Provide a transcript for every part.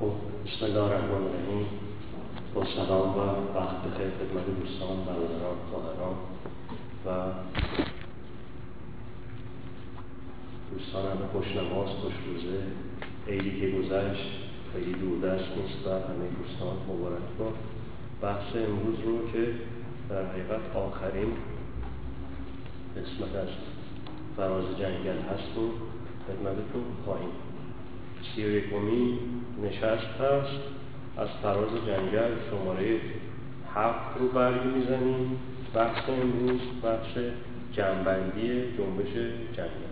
خب بسم الله الرحمن الرحیم با سلام و وقت بخیر خدمت دوستان برادران خواهران و دوستان همه خوش نماز خوش روزه. عیدی که گذشت خیلی دوردست نیست و همه دوستان مبارک با بحث امروز رو که در حقیقت آخرین قسمت از فراز جنگل هست و خدمتتون خواهیم. سی و نشست هست از فراز جنگل شماره هفت رو برگی می‌زنیم. بحث امروز بحث جنبندی جنبش جنگل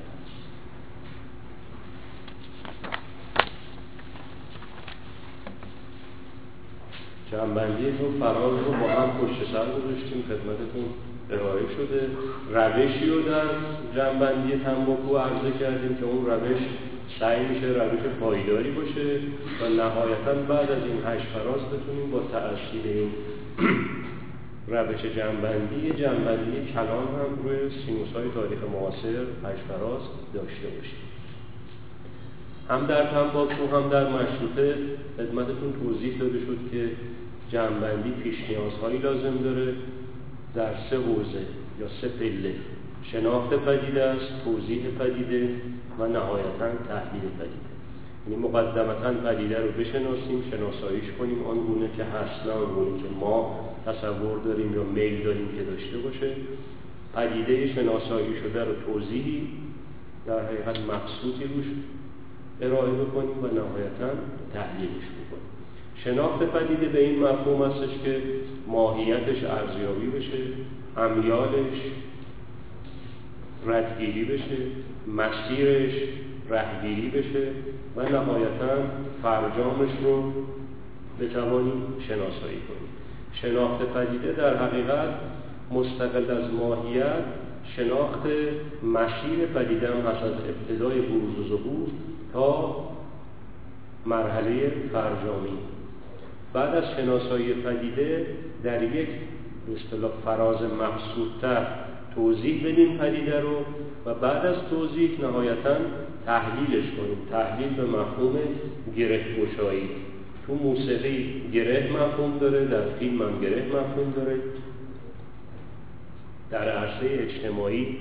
جنبندی رو فراز رو با هم پشت سر گذاشتیم. خدمتتون ارائه شده. روشی رو در جنبندی تنباکو عرضه کردیم که اون روش سعی میشه روش پایداری باشه و نهایتا بعد از این هشت فراز بتونیم با تأثیر این روش جنبندی جنبندی کلان هم روی سینوس های تاریخ معاصر هشت فراز داشته باشیم هم در تنباکو هم در مشروطه خدمتتون توضیح داده شد که جنبندی پیش نیازهایی لازم داره در سه حوزه یا سه پله. شناخت پدیده است توضیح پدیده و نهایتا تحلیل پدیده. یعنی مقدمتا پدیده رو بشناسیم شناساییش کنیم آن گونه که هست نه که ما تصور داریم یا میل داریم که داشته باشه. پدیده شناسایی شده رو توضیحی در حقیقت مقصودی روش ارائه بکنیم و نهایتا تحلیلش بکنیم. شناخت پدیده به این مفهوم هستش که ماهیتش ارزیابی بشه امیالش ردگیری بشه مسیرش رهگیری بشه و نهایتا فرجامش رو بتوانیم شناسایی کنیم شناخت پدیده در حقیقت مستقل از ماهیت شناخت مسیر پدیده هم از ابتدای بروز و ظهور تا مرحله فرجامی. بعد از شناسایی پدیده در یک اصطلاح فراز مقصودتر توضیح بدیم پدیده رو و بعد از توضیح نهایتا تحلیلش کنیم. تحلیل به مفهوم گره گشایی تو موسیقی گره مفهوم داره در فیلم هم گره مفهوم داره. در عرصه اجتماعی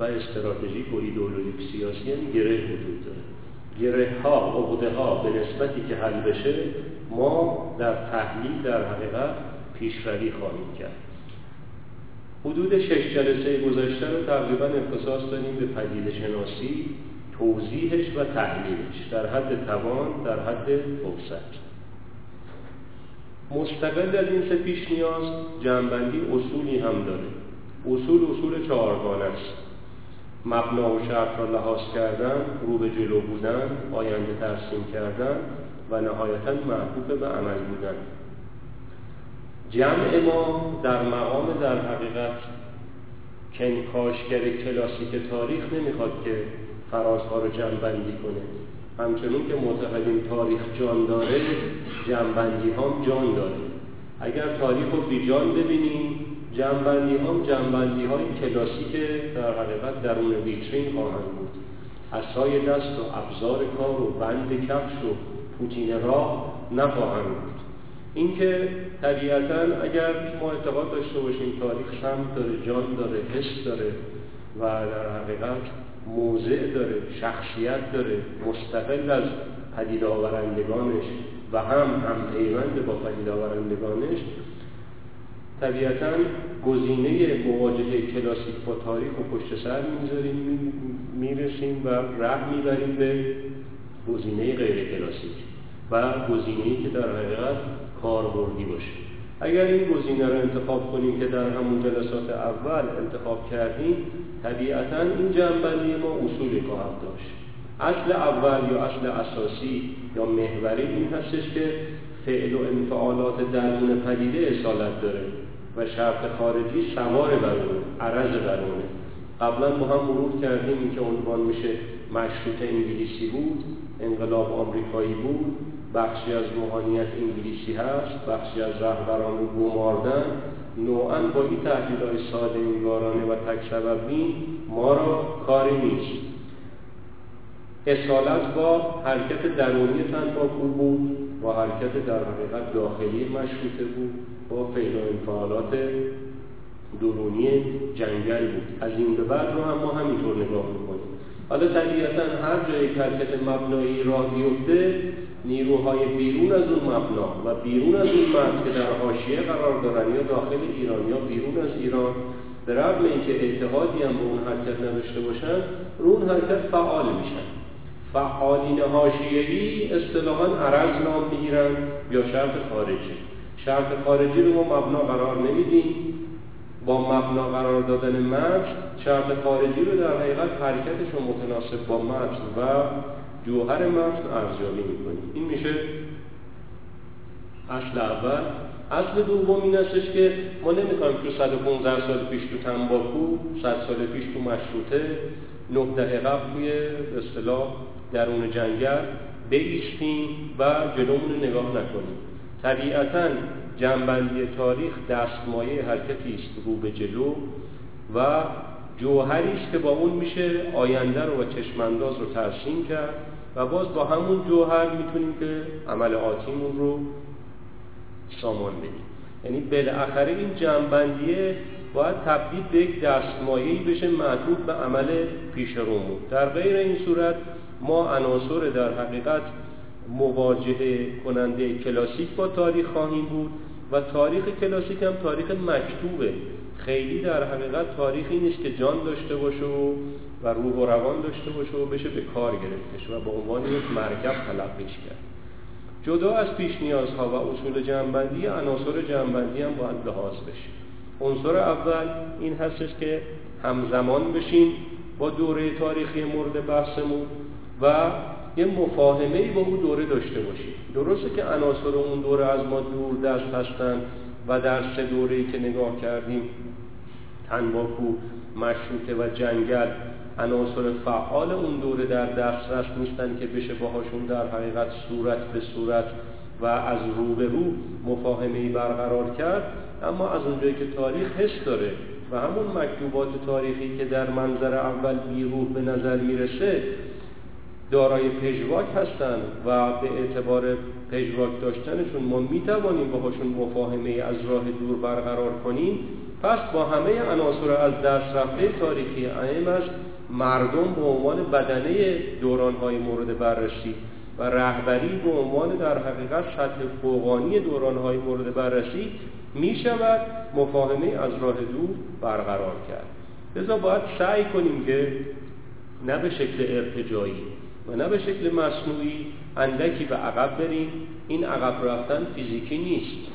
و استراتژیک و ایدئولوژیک سیاسی هم گره وجود داره. گره ها عقده ها به نسبتی که حل بشه ما در تحلیل در حقیقت پیشروی خواهیم کرد. حدود شش جلسه گذشته رو تقریبا اختصاص دادیم به پدیده شناسی توضیحش و تحلیلش. در حد توان در حد فرصت. مستقل از این سه پیش نیاز جنبندی اصولی هم داره. اصول اصول چهارگانه است. مبنا و شرط را لحاظ کردن رو به جلو بودن آینده ترسیم کردن و نهایتا محبوب به عمل بودن. جمع ما در مقام در حقیقت کنکاشگر کلاسیک تاریخ نمی‌خواد که فرازها رو جمع بندی کنه. همچنون که معتقدیم تاریخ جان داره جمعبندی هم جان داره. اگر تاریخ رو بی جان ببینیم جمعبندی هم جمعبندی های کلاسیک در حقیقت درون ویترین خواهند بود. اسای دست و ابزار کار و بند کفش و پوتین راه نخواهند بود. اینکه طبیعتا اگر ما اعتقاد داشته باشیم تاریخ سمت داره جان داره حس داره و در حقیقت موضع داره شخصیت داره مستقل از پدید آورندگانش و هم هم پیوند با پدید آورندگانش طبیعتا گزینه مواجهه کلاسیک با تاریخ و پشت سر می‌ذاریم می‌رسیم و ره می‌بریم به گزینه غیر کلاسیک و گزینه‌ای که در حقیقت کاربردی باشه اگر این گزینه رو انتخاب کنیم که در همون جلسات اول انتخاب کردیم طبیعتا این جنبندی ما اصولی خواهد داشت. اصل اول یا اصل اساسی یا محوری این هستش که فعل و انفعالات درون پدیده اصالت داره و شرط خارجی سوار بر اون عرض بر اونه قبلا ما هم مرور کردیم که عنوان میشه مشروط انگلیسی بود انقلاب آمریکایی بود بخشی از روحانیت انگلیسی هست بخشی از رهبران رو گماردن. نوعا با این تحلیل ساده انگارانه و تک سببی ما را کاری نیست. اصالت با حرکت درونی تنباکو بود با حرکت در حقیقت داخلی مشروطه بود. با و انفعالات درونی جنگل بود. از این به بعد رو هم ما همینطور نگاه می‌کنیم. حالا طبیعتا هر جایی حرکت مبنایی راه بیفته نیروهای بیرون از اون مبنا و بیرون از اون مرد که در حاشیه قرار دارن یا داخل ایران یا بیرون از ایران به رغم اینکه اعتقادی هم به اون حرکت نداشته باشن رو اون حرکت فعال میشن. فعالین حاشیه‌ای اصطلاحا عرض نام می‌گیرن یا شرط خارجی. شرط خارجی رو ما مبنا قرار نمیدیم. با مبنا قرار دادن متن شرط خارجی رو در حقیقت حرکتش رو متناسب با متن و جوهر متن ارزیابی می‌کنیم. این میشه اصل اول. اصل دوم این استش که ما نمی‌خوایم تو 115 سال پیش تو تنباکو 100 سال پیش تو مشروطه نه دهه قبل توی اصطلاح درون جنگل بیستیم و جلومون نگاه نکنیم. طبیعتا جنبندی تاریخ دستمایه حرکتی است رو به جلو و جوهری است که با اون میشه آینده رو و چشمانداز رو ترسیم کرد و باز با همون جوهر می‌تونیم که عمل آتیمون رو سامان بدیم. یعنی بالاخره این جنبندیه باید تبدیل به یک دستمایهی بشه معطوف به عمل پیش رومون. در غیر این صورت ما عناصر در حقیقت مواجهه کننده کلاسیک با تاریخ خواهیم بود و تاریخ کلاسیک هم تاریخ مکتوبه. خیلی در حقیقت تاریخی نیست که جان داشته باشه و, روح و روان داشته باشه و بشه به کار گرفتش و به عنوان یک مرکب تلقیش کرد. جدا از پیش نیازها و اصول جنبندی عناصر جنبندی هم باید لحاظ بشه عنصر اول این هستش که همزمان بشیم با دوره تاریخی مورد بحثمون و یه مفاهمه ای با اون دوره داشته باشیم درسته که عناصر اون دوره از ما دور دست هستن و در سه دوره که نگاه کردیم تنباکو مشروطه و جنگل عناصر فعال اون دوره در دسترس نیستن که بشه باهاشون در حقیقت صورت به صورت و از رو به رو مفاهمه برقرار کرد. اما از اونجایی که تاریخ حس داره و همون مکتوبات تاریخی که در منظر اول بیروح به نظر می‌رسه دارای پژواک هستند و به اعتبار پژواک داشتنشون ما می‌توانیم باهاشون مفاهمه از راه دور برقرار کنیم. پس با همه عناصر از دست رفته تاریخی اهم است مردم به عنوان بدنه دورانهای مورد بررسی و رهبری به عنوان در حقیقت سطح فوقانی دورانهای مورد بررسی می شود مفاهمه از راه دور برقرار کرد. لذا باید سعی کنیم که نه به شکل ارتجایی و نه به شکل مصنوعی اندکی به عقب بریم. این عقب رفتن فیزیکی نیست.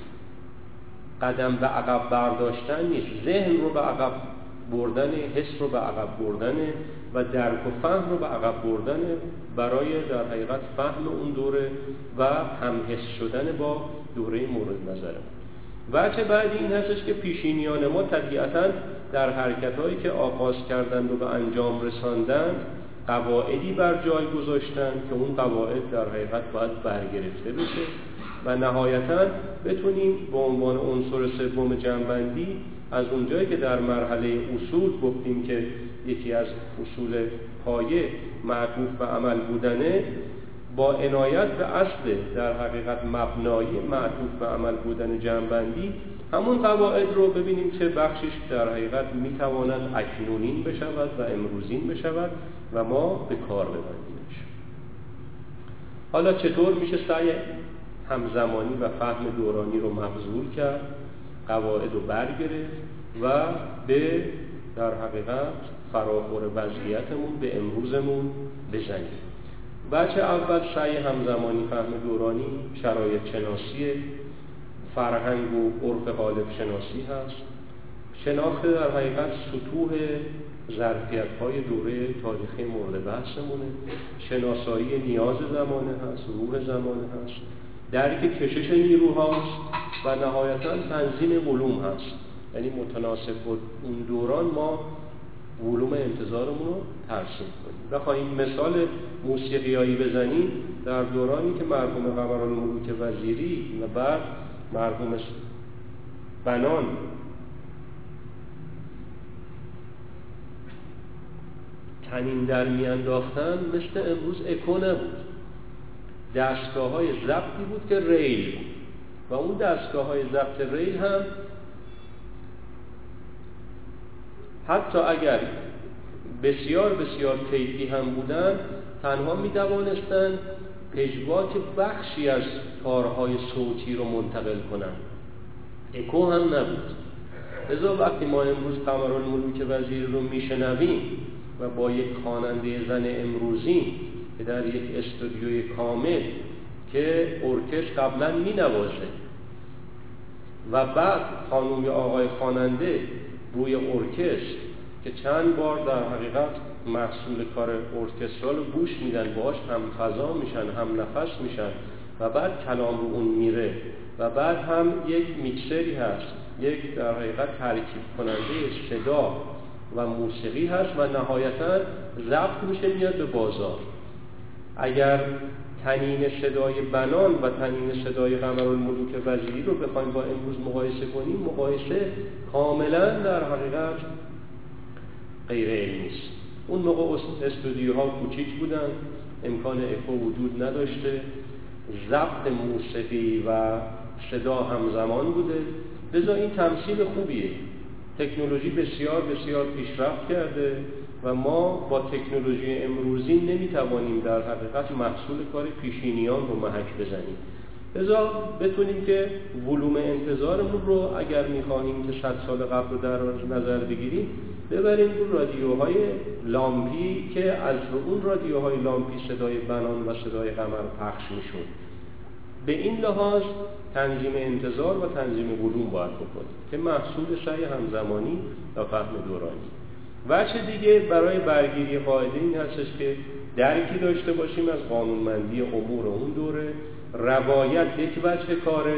قدم به عقب برداشتن نیست. ذهن رو به عقب بردن حس رو به عقب بردن و درک و فهم رو به عقب بردن برای در حقیقت فهم اون دوره و همحس شدن با دوره مورد نظر وجه بعدی این هستش که پیشینیان ما طبیعتا در حرکت هایی که آغاز کردند و به انجام رساندند قواعدی بر جای گذاشتن که اون قواعد در حقیقت باید برگرفته بشه و نهایتا بتونیم به عنوان عنصر سوم جنبندی از اونجایی که در مرحله اصول گفتیم که یکی از اصول پایه معطوف به عمل بودنه با عنایت به اصل در حقیقت مبنایی معطوف به عمل بودن جنبندی همون قواعد رو ببینیم چه بخشش در حقیقت می‌تواند اکنونین بشود و امروزین بشود و ما به کار ببندیمش. حالا چطور میشه سعی همزمانی و فهم دورانی رو مبذول کرد قواعد رو برگرفت و به در حقیقت فراخور وضعیتمون به امروزمون بزنیم. بچه اول سعی همزمانی فهم دورانی شرایط شناسی فرهنگ و عرف غالب شناسی هست. شناخت در حقیقت سطوح ظرفیت های دوره تاریخی مورد بحثمونه. شناسایی نیاز زمانه هست روح زمانه هست. درک کشش نیروهاست و نهایتا تنظیم علوم هست. یعنی متناسب با اون دوران ما علوم انتظارمون رو ترسیم کنیم بخواهیم مثال موسیقیایی بزنیم در دورانی که مرحوم قمرالملوک وزیری و بعد مرحوم بنان. تنین در میانداختن مثل امروز اکو نبود. دستگاه های ضبطی بود که ریل بود. و اون دستگاه های ضبط ریل هم حتی اگر بسیار بسیار کیفی هم بودن تنها می پژواک بخشی از کارهای صوتی رو منتقل کنند اکو هم نبود. ازا وقتی ما امروز که وزیر رو میشنویم و با یک خواننده زن امروزی که در یک استودیوی کامل که ارکش قبلا می نوازه و بعد خانوم آقای خواننده روی ارکستر که چند بار در حقیقت محصول کار ارکسترال رو گوش میدن باش هم فضا میشن هم نفس میشن و بعد کلام اون میره و بعد هم یک میکسری هست یک در حقیقت ترکیب کننده صدا و موسیقی هست و نهایتا ضبط میشه میاد به بازار. اگر تنین صدای بنان و تنین صدای قمر الملوک وزیری رو بخوایم با امروز مقایسه کنیم مقایسه کاملا در حقیقت غیر علمی است. اون موقع استودیوها کوچیک بودن امکان اکو وجود نداشته. ضبط موسیقی و صدا همزمان بوده. لذا این تمثیل خوبیه. تکنولوژی بسیار بسیار پیشرفت کرده و ما با تکنولوژی امروزی نمی‌توانیم در حقیقت محصول کار پیشینیان رو محک بزنیم. لذا بتونیم که ولوم انتظارمون رو اگر می‌خواهیم که صد سال قبل رو در نظر بگیریم ببریم رو رادیوهای لامپی که از اون رادیوهای لامپی صدای بنان و صدای قمر پخش میشون به این لحاظ تنظیم انتظار و تنظیم ولوم باید بکنیم که محصول سعی همزمانی و فهم دورانی. وچه دیگه برای برگیری قاعده این هستش که درکی داشته باشیم از قانونمندی امور اون دوره. روایت یک وجه کاره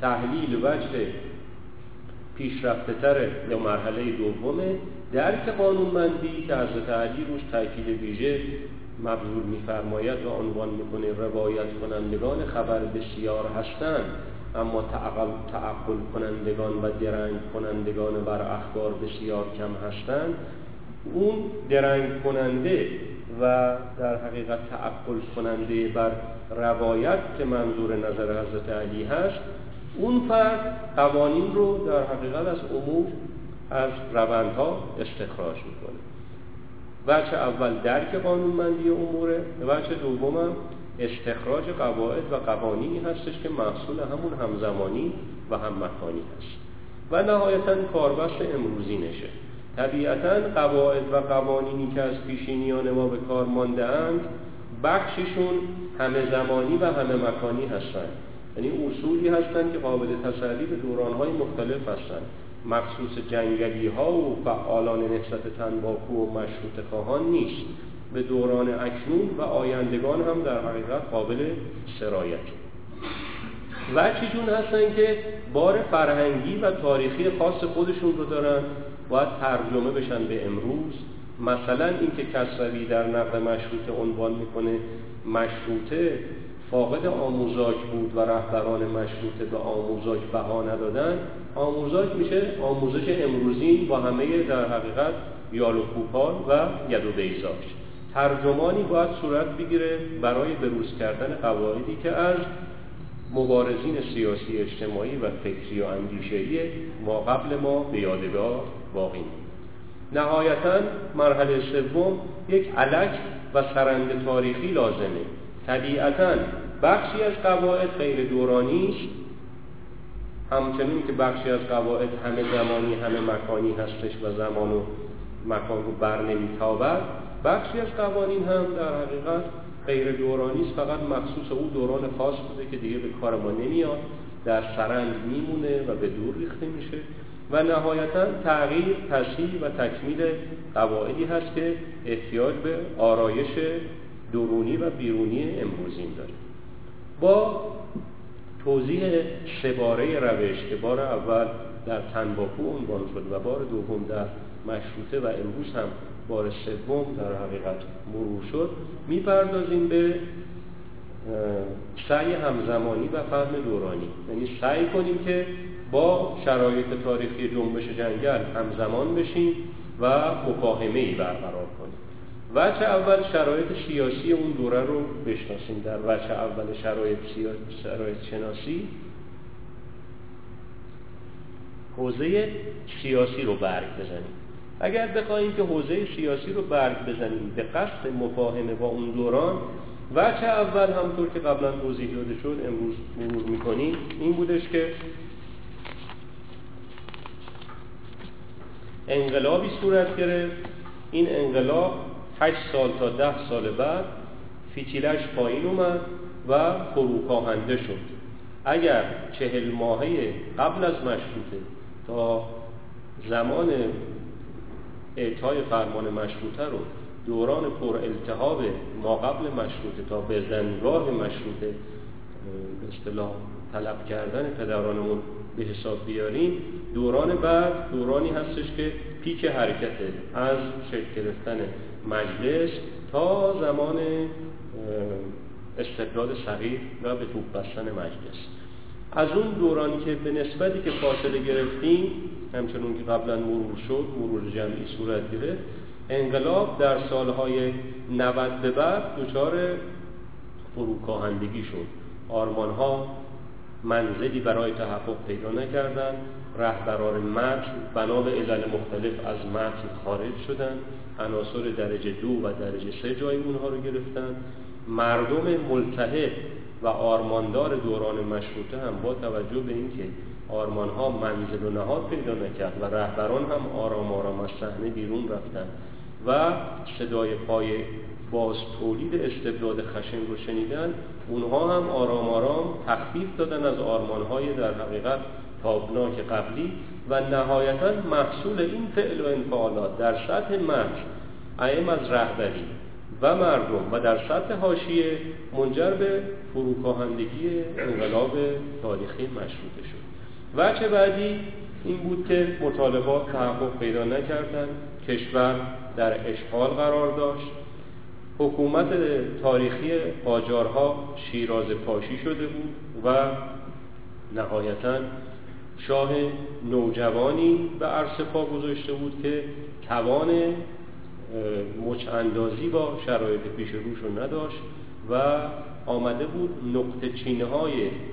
تحلیل وجه پیشرفته تره یا مرحله دومه. درک قانونمندی که حضرت علی روش تاکید ویژه مبذول میفرماید و عنوان می‌کنه روایت کنندگان خبر بسیار هستند اما تعقل کنندگان و درنگ کنندگان بر اخبار بسیار کم هستند. اون درنگ کننده و در حقیقت تعقل کننده بر روایت که منظور نظر حضرت علی هست اون فرد قوانین رو در حقیقت از امور از روندها استخراج می‌کنه. وچه اول درک قانونمندی اموره وچه دومم استخراج قواعد و قوانینی هستش که محصول همون همزمانی و هم مکانی هست. و نهایتا کاربست امروزی نشه. طبیعتا قواعد و قوانینی که از پیشینیان ما به کار مانده اند بخششون همه زمانی و همه مکانی هستند یعنی اصولی هستند که قابل به دورانهای مختلف هستند مخصوص جنگلی ها و فعالان نهضت تنباکو و مشروط خواهان نیست. به دوران اکنون و آیندگان هم در حقیقت قابل سرایت. و چیزون هستن که بار فرهنگی و تاریخی خاص خودشون رو دارن باید ترجمه بشن به امروز. مثلا اینکه کسروی در نقد مشروطه عنوان می‌کنه مشروطه فاقد آموزاک بود و رهبران مشروطه به آموزاک بها ندادن آموزاک میشه آموزش امروزی با همه در حقیقت یال و کوپال و ید و بیزاش ترجمانی باید صورت بگیره برای بروز کردن قواعدی که از مبارزین سیاسی اجتماعی و فکری و اندیشهی ما قبل ما به یادگار باقی نهایتا مرحله سوم یک علک و سرند تاریخی لازمه. طبیعتا بخشی از قواعد غیر دورانی است همچنین که بخشی از قواعد همه زمانی همه مکانی هستش و زمان و مکان رو بر نمیتابد بخشی از قوانین هم در حقیقت غیر دورانی است. فقط مخصوص او دوران خاص بوده که دیگه به کار ما نمیاد. در سرند میمونه و به دور ریخته میشه. و نهایتا تغییر تصحیح و تکمیل قواعدی هست که احتیاج به آرایش درونی و بیرونی امروزین داره با توضیح سه باره روش که بار اول در تنباکو عنوان شد و بار دوم در مشروطه و امروز هم بار سوم در حقیقت مرور شد می‌پردازیم به سعی همزمانی و فهم دورانی. یعنی سعی کنیم که با شرایط تاریخی جنبش جنگل همزمان بشیم و مفاهمه ای برقرار کنیم. وجه اول شرایط سیاسی اون دوره رو بشناسیم. در وجه اول شرایط, شرایط شناسی حوزه سیاسی رو برگ بزنیم. اگر بخواهیم که حوزه سیاسی رو برگ بزنیم به قصد مفاهمه با اون دوران وجه اول همطور که قبلا توضیح داده شد امروز مرور می‌کنیم این بودش که انقلابی صورت گرفت. این انقلاب 8 سال تا ده سال بعد فیتیلش پایین اومد و فروکاهنده شد. اگر چهل ماهه قبل از مشروطه تا زمان اعطای فرمان مشروطه رو دوران پر التهاب ما قبل مشروطه تا به زنگاه مشروطه اصطلاح طلب کردن پدرانمون به حساب بیاریم دوران بعد دورانی هستش که پیک حرکته از شکل گرفتن مجلس تا زمان استقلال صغیر و به توپ بستن مجلس. از اون دورانی که به نسبتی که فاصله گرفتیم همچنون که قبلا مرور شد مرور جمعی صورت گرفت انقلاب در سالهای 90 به بعد دچار فروکاهندگی شد. آرمان ها منزلی برای تحقق پیدا نکردند. رهبران متن بنا به علل مختلف از متن خارج شدند. عناصر درجه دو و درجه سه جای اونها رو گرفتن. مردم ملتحد و آرماندار دوران مشروطه هم با توجه به اینکه آرمان ها منزل و نهاد پیدا نکرد و رهبران هم آرام آرام از صحنه بیرون رفتن و صدای پای باز تولید استبداد خشن رو شنیدن اونها هم آرام آرام تخفیف دادن از های در حقیقت تابناک قبلی و نهایتا محصول این فعل و انفعالات در سطح متن ایم از رهبری و مردم و در سطح حاشیه منجر به فروکاهندگی انقلاب تاریخی مشروطه شد. وچه بعدی این بود که مطالبات تحقق پیدا نکردند کشور در اشغال قرار داشت. حکومت تاریخی قاجارها شیراز پاشی شده بود و نهایتا شاه نوجوانی به عرصه پا گذاشته بود که توان مچ اندازی با شرایط پیش روش رو نداشت و آمده بود نقطه چینه های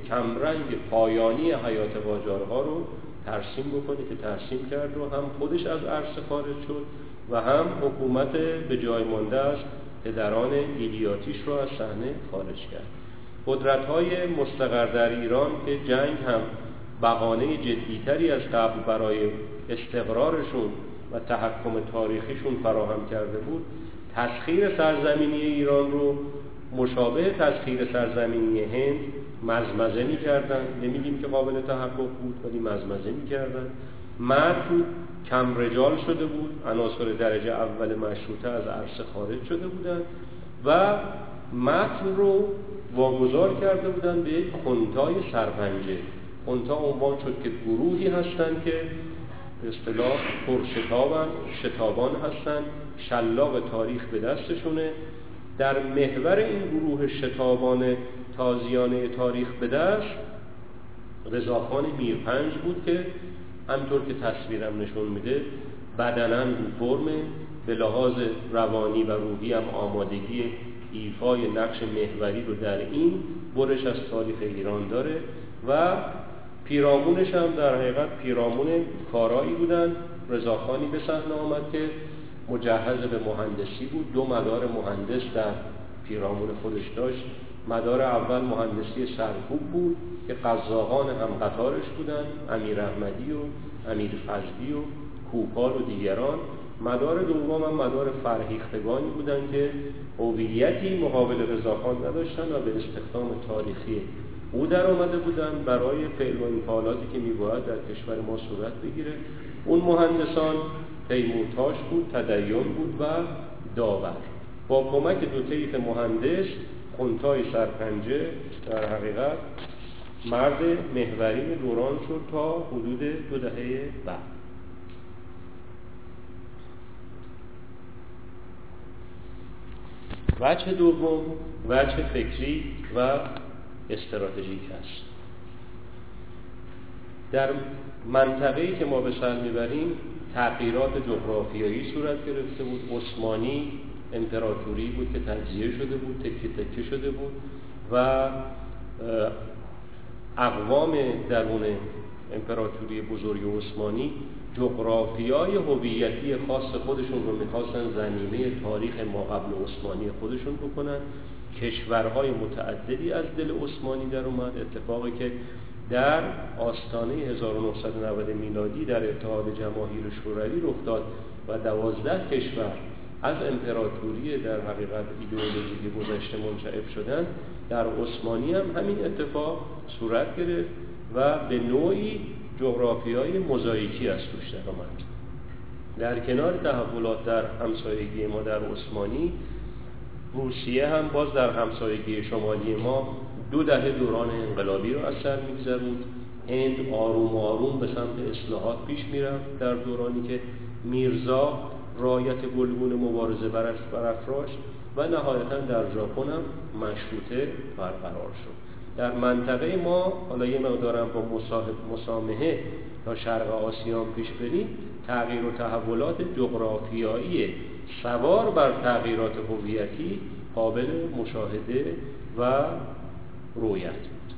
کمرنگ پایانی حیات قاجارها رو ترسیم بکنه که ترسیم کرد و هم خودش از عرصه خارج شد و هم حکومت به جای مانده از پدران ایلیاتیش رو از صحنه خارج کرد. قدرت های مستقر در ایران که جنگ هم بهانه جدیتری از قبل برای استقرارشون و تحکم تاریخیشون فراهم کرده بود. تسخیر سرزمینی ایران رو مشابه تسخیر سرزمینی هند مزمزه می کردن نمیگیم که قابل تحقق بود ولی مزمزه می کردن متن کم رجال شده بود. عناصر درجه اول مشروطه از عرصه خارج شده بودند و متن رو واگذار کرده بودند به یک خونتای سرپنجه. خونتا عنوان شد که گروهی هستند که به اصطلاح پرشتابن شتابان هستند شلاق تاریخ به دستشونه. در محور این گروه شتابان تازیانه تاریخ به دست رضاخان میرپنج بود که همطور که تصویرم نشون میده بدنن رو فرمه به لحاظ روانی و روحی هم آمادگی ایفای نقش محوری رو در این برش از تاریخ ایران داره و پیرامونش هم در حقیقت پیرامون کارایی بودن. رضاخانی به صحنه آمد که مجهز به مهندسی بود. دو مدار مهندس در پیرامون خودش داشت. مدار اول مهندسی سرکوب بود که قزاقان هم قطارش بودن امیر احمدی و امیر فضلی و کوپال و دیگران. مدار دوم هم مدار فرهیختگانی بودند که هویتی مقابل رضاخان نداشتن و به استخدام تاریخی او در آمده بودند برای فعل و که میباید در کشور ما صورت بگیره. اون مهندسان تیمورتاش بود تدین بود و داور. با کمک دو طیف مهندس خونتای سرپنجه در حقیقت مرد محوری دوران شد تا حدود دو دهه بعد. وجه دوم وجه فکری و استراتژیک است. در منطقه‌ای که ما به سر می‌بریم تغییرات جغرافیایی صورت گرفته بود. عثمانی امپراتوری بود که تجزیه شده بود تکه تکه شده بود و اقوام درون امپراتوری بزرگ عثمانی جغرافیای هویتی خاص خودشون رو می‌خواستن زمینه تاریخ ما قبل عثمانی خودشون بکنن. کشورهای متعددی از دل عثمانی در اومد. اتفاقی که در آستانه 1990 میلادی در اتحاد جماهیر شوروی رخ داد و دوازده کشور از امپراتوری در حقیقت ایدئولوژی گذشته منشعب شدن در عثمانی هم همین اتفاق صورت گرفت و به نوعی جغرافیای مزایکی از توش در آمد. در کنار تحولات در همسایگی ما در عثمانی روسیه هم باز در همسایگی شمالی ما دو دهه دوران انقلابی رو از سر میگذرود هند آروم آروم به سمت اصلاحات پیش می‌رفت در دورانی که میرزا رایت گلگون مبارزه برافراشت و نهایتا در ژاپن هم مشروطه برقرار شد. در منطقه ما حالا یه مقدارم با مسامحه تا شرق آسیان پیش بریم تغییر و تحولات جغرافیایی سوار بر تغییرات هویتی قابل مشاهده و رویت بود.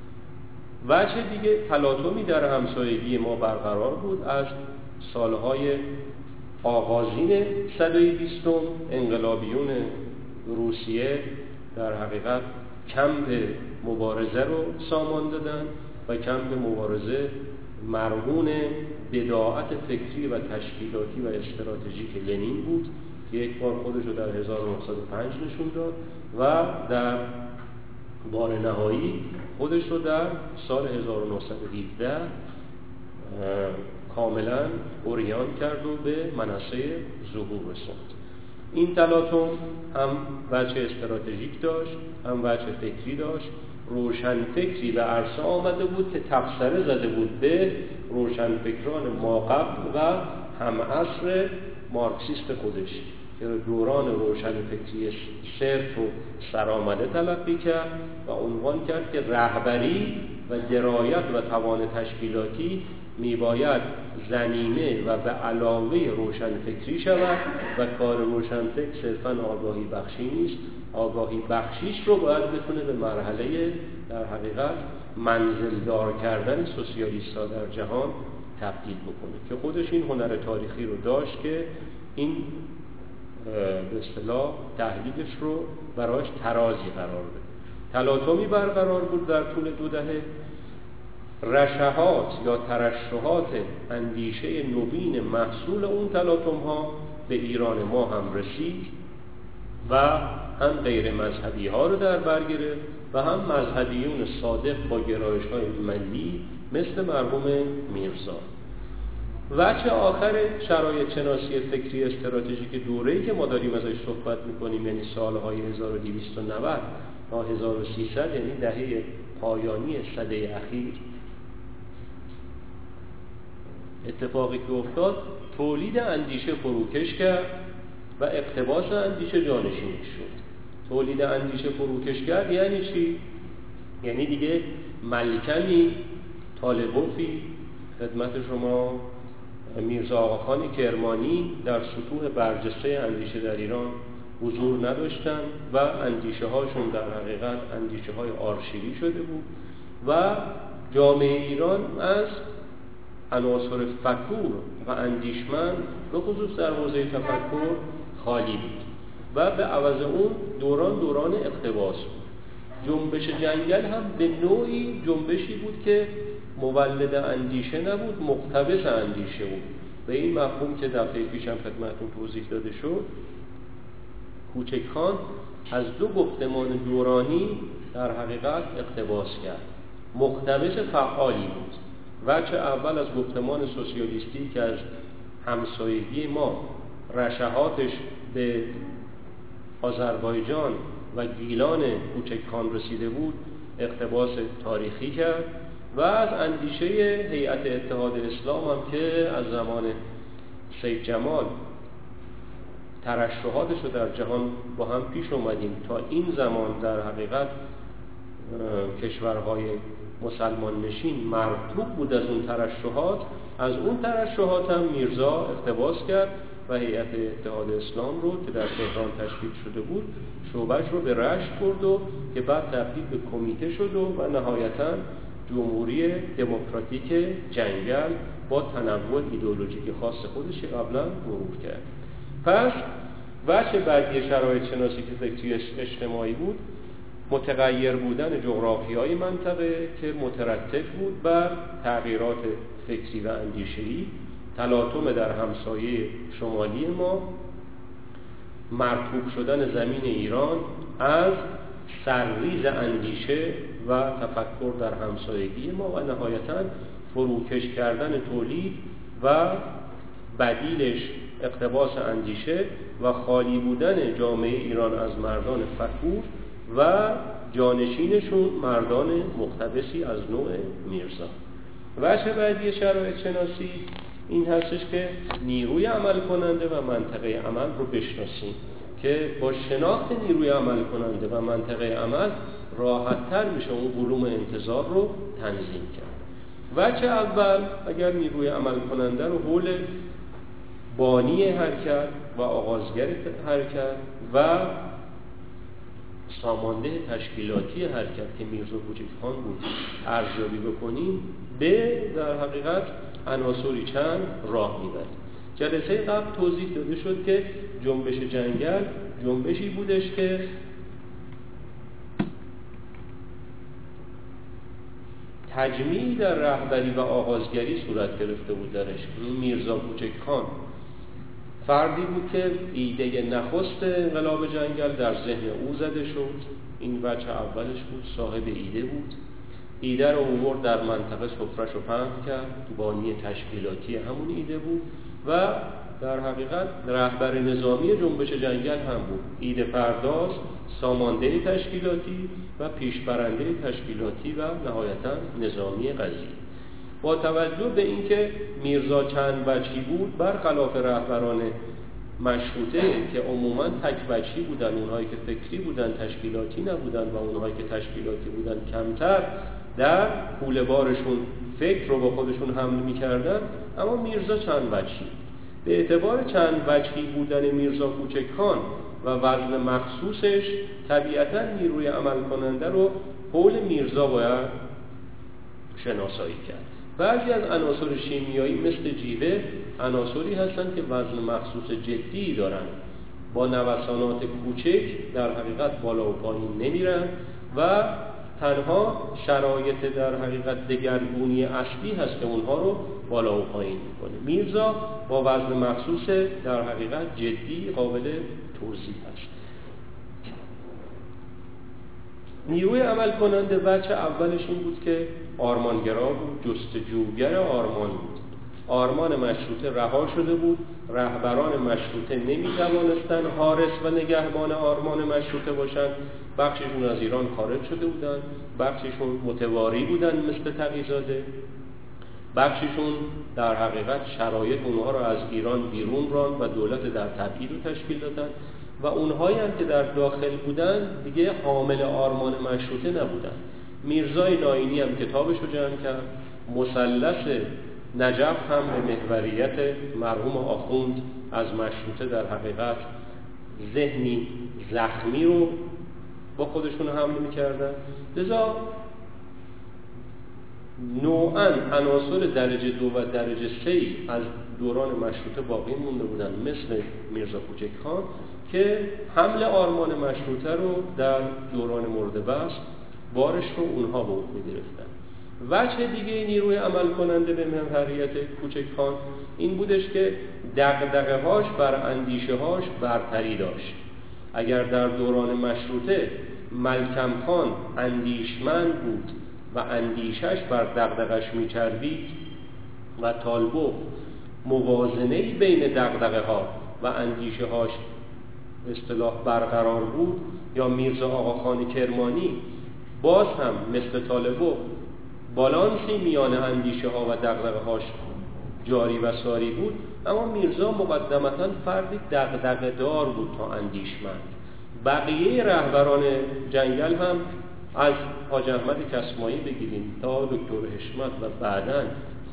وجه دیگه تلاطمی در همسایگی ما برقرار بود. از سالهای آغازین صدای بیستم انقلابیون روسیه در حقیقت کمپ مبارزه رو سامان دادن و کمپ مبارزه مرهون بداعت فکری و تشکیلاتی و استراتژیک لنین بود. یک بار خودش رو در 1905 نشون داد و در بار نهایی خودش رو در سال 1917 کاملا اوریان کرد و به منصه ظهور رسوند این تلاطم هم وجه استراتژیک داشت هم وجه فکری داشت. روشن فکری به عرصه آمده بود که تفسره زده بود به روشن فکران ما قبل و هم عصر مارکسیست خودش. دوران روشن فکری صرف و سرآمده تلقی کرد و عنوان کرد که رهبری و درایت و توان تشکیلاتی میباید زمینه و به علاوه روشن فکری شود و کار روشن فکر صرفا آگاهی بخشی نیست. آگاهی بخشیش رو باید بتونه به مرحله در حقیقت منزلدار کردن سوسیالیست ها در جهان تبدیل بکنه که خودش این هنر تاریخی رو داشت که این به اصطلاح تحلیلش رو برایش ترازی قرار بده. تلاطمی برقرار بود در طول دو دهه. رشهات یا ترشحات اندیشه نوین محصول اون تلاطم ها به ایران ما هم رسید و هم غیر مذهبی ها رو در بر گرفت و هم مذهبیون صادق با گرایش های ملی مثل مرحوم میرزا. وچه آخر شرایط شناسی فکری استراتژیک دوره‌ای که ما داریم ازش صحبت می‌کنیم یعنی سالهای 1290 تا 1300 یعنی دهه پایانی صده اخیر اتفاقی که افتاد تولید اندیشه فروکش کرد و اقتباس اندیشه جانشینش شد تولید اندیشه فروکش کرد یعنی چی؟ یعنی دیگه ملکمی طالبوفی خدمت شما میرزا آقاخان کرمانی در سطوح برجسته اندیشه در ایران حضور نداشتن و اندیشه هاشون در حقیقت اندیشه های آرشیوی شده بود و جامعه ایران از عناصر فکور و اندیشمند به خصوص در حوزه تفکر خالی بود و به عوض اون دوران دوران اقتباس بود. جنبش جنگل هم به نوعی جنبشی بود که مولد اندیشه نبود مقتبس اندیشه بود. به این مفهوم که دفعه پیشم خدمتون توضیح داده شد کوچک خان از دو گفتمان دورانی در حقیقت اقتباس کرد. مقتبس فعالی بود. وچه اول از گفتمان سوسیالیستی که از همسایگی ما رشهاتش به آذربایجان و گیلان کوچکان رسیده بود اقتباس تاریخی کرد. و از اندیشه هیئت اتحاد اسلام هم که از زمان سید جمال ترشحاتش رو در جهان با هم پیش اومدیم تا این زمان در حقیقت کشورهای مسلمان نشین مرتوب بود از اون ترشحات. از اون ترشحات هم میرزا اقتباس کرد و هیئت اتحاد اسلام رو که در تهران تشکیل شده بود شعبش رو به رشت برد و که بعد تبدیل به کمیته شد و, و نهایتا جمهوری دموکراتیک جنگل با تنوع ایدئولوژیک خاص خودش قبلا مرور کرد. پس وجه بعدی شرایط شناسی که فکری اجتماعی بود متغیر بودن جغرافی های منطقه که مترتب بود بر تغییرات فکری و اندیشهی تلاطم در همسایه شمالی ما مرکوب شدن زمین ایران از سرریز اندیشه و تفکر در همسایگی ما و نهایتا فروکش کردن تولید و بدیلش اقتباس اندیشه و خالی بودن جامعه ایران از مردان فکور و جانشینشون مردان مقتبسی از نوع میرزا. وجه بعدی شرایط شناسی این هستش که نیروی عمل کننده و منطقه عمل رو بشناسیم که با شناخت نیروی عمل کننده و منطقه عمل راحتتر میشه اون علوم انتظار رو تنظیم کرد. وجه اول اگر نیروی عمل کننده رو حول بانی حرکت و آغازگر حرکت و سامانده تشکیلاتی حرکت که میرزا خان بود ارزیابی بکنیم به در حقیقت عناصری چند راه می‌بریم جلسه قبل توضیح داده شد که جنبش جنگل جنبشی بودش که تجمیعی در رهبری و آغازگری صورت گرفته بود درش. این میرزا خان فردی بود که ایده نخست انقلاب جنگل در ذهن او زده شد. این وجه اولش بود صاحب ایده بود. ایده رو امور در منطقه سفرش رو پهن کرد. بانی تشکیلاتی همون ایده بود. و در حقیقت رهبر نظامی جنبش جنگل هم بود. ایده پرداز سامانده تشکیلاتی و پیشبرنده تشکیلاتی و نهایتا نظامی قضیه. با توجه به اینکه میرزا چند بچی بود برخلاف رهبران مشروطه که عموما تک بچی بودن اونهایی که فکری بودن تشکیلاتی نبودن و اونهایی که تشکیلاتی بودن کمتر در کوله بارشون فکر رو با خودشون حمل می‌کردن اما میرزا چند بچی به اعتبار چند بچی بودن میرزا کوچکان و وزن مخصوصش طبیعتا نیروی عمل کننده رو حول میرزا باید شناسایی کرد. بعضی از عناصر شیمیایی مثل جیوه عناصری هستند که وزن مخصوص جدی دارند. با نوسانات کوچک در حقیقت بالا و پایین نمیرن و تنها شرایط در حقیقت دگرگونی اصلی هست که اونها رو بالا و پایین می‌کنه. میرزا با وزن مخصوص در حقیقت جدی قابل توضیح هست. نیروی عمل کننده بچه اولش این بود که آرمانگرا بود جستجوگر آرمان بود. آرمان مشروطه رها شده بود. رهبران مشروطه نمی توانستن حارس و نگهبان آرمان مشروطه باشند. بخششون از ایران خارج شده بودن بخششون متواری بودن مثل تقیزاده. بخششون در حقیقت شرایط اونها را از ایران بیرون ران و دولت در تبعید رو تشکیل دادن و اونهایی هم که در داخل بودن دیگه حامل آرمان مشروطه نبودن میرزای ناینی هم کتابش رو جمع کرد. مثلث نجف هم به محوریت مرحوم آخوند از مشروطه در حقیقت ذهنی زخمی رو با خودشون حمل می‌کردن. لذا نوعا عناصر درجه دو و درجه سه از دوران مشروطه باقی مونده بودن مثل میرزا کوچک خان که حمل آرمان مشروطه رو در دوران مورد بس بارش رو اونها به عهده وجه دیگه نیروی عمل کننده به محوریت کوچک خان این بودش که دقدقه هاش بر اندیشه هاش برتری داشت. اگر در دوران مشروطه ملکم خان اندیشمند بود و اندیشش بر دقدقش میچربید و طالبو موازنه بین دقدقه ها و اندیشه هاش اصطلاح برقرار بود یا میرزا آقاخان کرمانی باز هم مثل طالبو بالانسی میان اندیشه ها و دقدقه هاش جاری و ساری بود اما میرزا مقدمتا فردی دقدقه دار بود تا اندیشمند. بقیه رهبران جنگل هم از حاج احمد کسمایی بگیریم تا دکتر حشمت و بعدا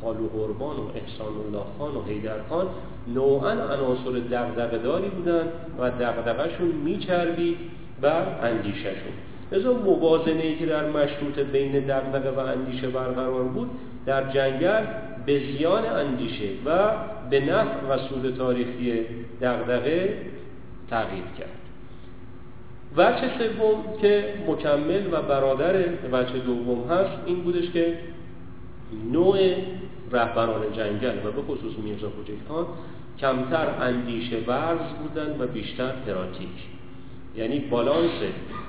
خالو قربان و احسان الله خان و حیدر خان نوعا عناصر دغدغه‌داری بودن و دغدغه‌شون میچربید بر اندیشهشون لذا موازنه ای که در مشروط بین دغدغه و اندیشه برقرار بود در جنگل به زیان اندیشه و به نفع و سود تاریخی دغدغه تغییر کرد. وجه سوم که مکمل و برادر وجه دوم هست این بودش که نوع رهبران جنگل و به خصوص میرزا خان کمتر اندیشه ورز بودن و بیشتر تراتیک یعنی بالانس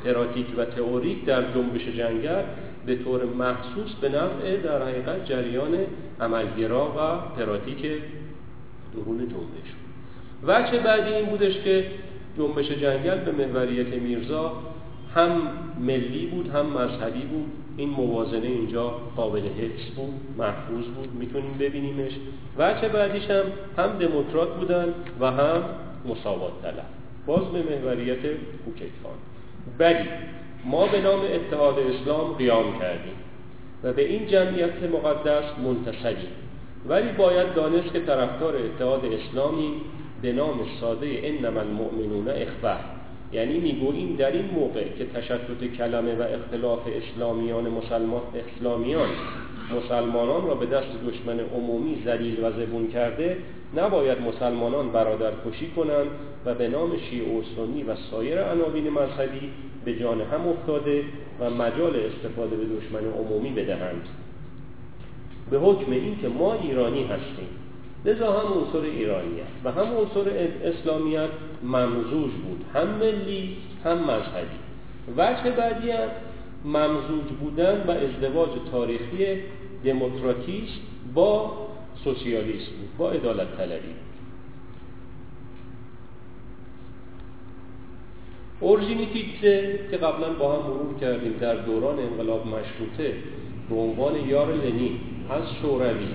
تراتیک و تئوریک در جنبش جنگل به طور مخصوص به نفع در حقیقت جریان عملگرا و تراتیک درون جنبش. وچه بعدی این بودش که جنبش جنگل به محوریت میرزا هم ملی بود هم مذهبی بود. این موازنه اینجا قابل حفظ بود محفوظ بود می‌تونیم ببینیمش. وچه بعدیش هم هم دموکرات بودن و هم مساوات طلب. باز به محوریت کوچکخان بلی ما به نام اتحاد اسلام قیام کردیم و به این جمعیت مقدس منتصبیم ولی باید دانست که طرفدار اتحاد اسلامی به نام ساده انما المؤمنون اخبه یعنی می‌گوییم در این موقع که تشتت کلمه و اختلاف اسلامیان مسلمان اسلامیان مسلمانان را به دست دشمن عمومی ذلیل و زبون کرده نباید مسلمانان برادر کشی کنند و به نام شیعه و سنی و سایر عناوین مذهبی به جان هم افتاده و مجال استفاده به دشمن عمومی بدهند. به حکم این که ما ایرانی هستیم لذا هم عنصر ایرانیت و هم عنصر اسلامیت ممزوج بود هم ملی هم مذهبی. وجه بعدی هم ممزوج بودن و ازدواج تاریخی دموکراتیست با سوسیالیست بود با عدالت طلبی. اورژینیتیتزه که قبلا با هم مرور کردیم در دوران انقلاب مشروطه به عنوان یار لنین از شوروی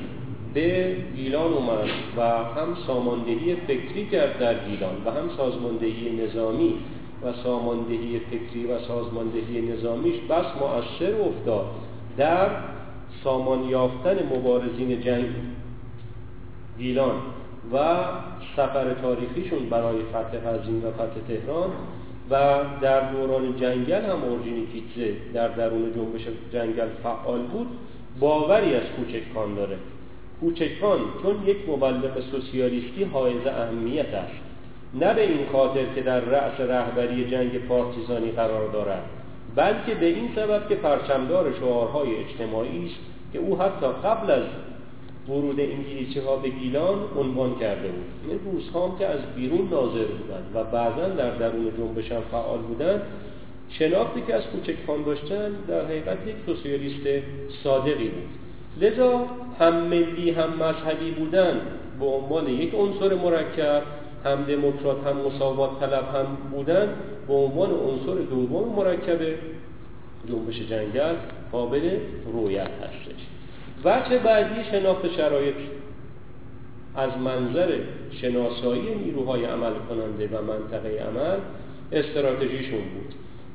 به گیلان اومد و هم ساماندهی فکری کرد در گیلان و هم سازماندهی نظامی و ساماندهی فکری و سازماندهی نظامیش بس مؤثر افتاد در سامان یافتن مبارزین جنگ. گیلان و سفر تاریخیشون برای فتح قزوین و فتح تهران و در دوران جنگل هم اورژینیتیتزه در درون جنبش جنگل فعال بود باوری از کوچکان داره. کوچکان چون یک مبلغ سوسیالیستی حائز اهمیت است. نه به این خاطر که در رأس رهبری جنگ پارتیزانی قرار دارد بلکه به این سبب که پرچمدار شعارهای اجتماعی است که او حتی قبل از ورود انگلیسی ها به گیلان عنوان کرده بود. این روس هم که از بیرون ناظر بودند و بعدا در درون جنبش هم فعال بودند شناختی که از کوچکخان داشتن در حقیقت یک سوسیالیست صادقی بود. لذا هم ملی هم مذهبی بودن به عنوان یک عنصر مرکب هم دموکرات هم مساوات طلب هم بودن به عنوان عنصر دوم مرکب جنبش جنگل قابل رویت هستش. وجه بعدی شناخت شرایط از منظر شناسایی نیروهای عمل کننده و منطقه عمل استراتژیشون بود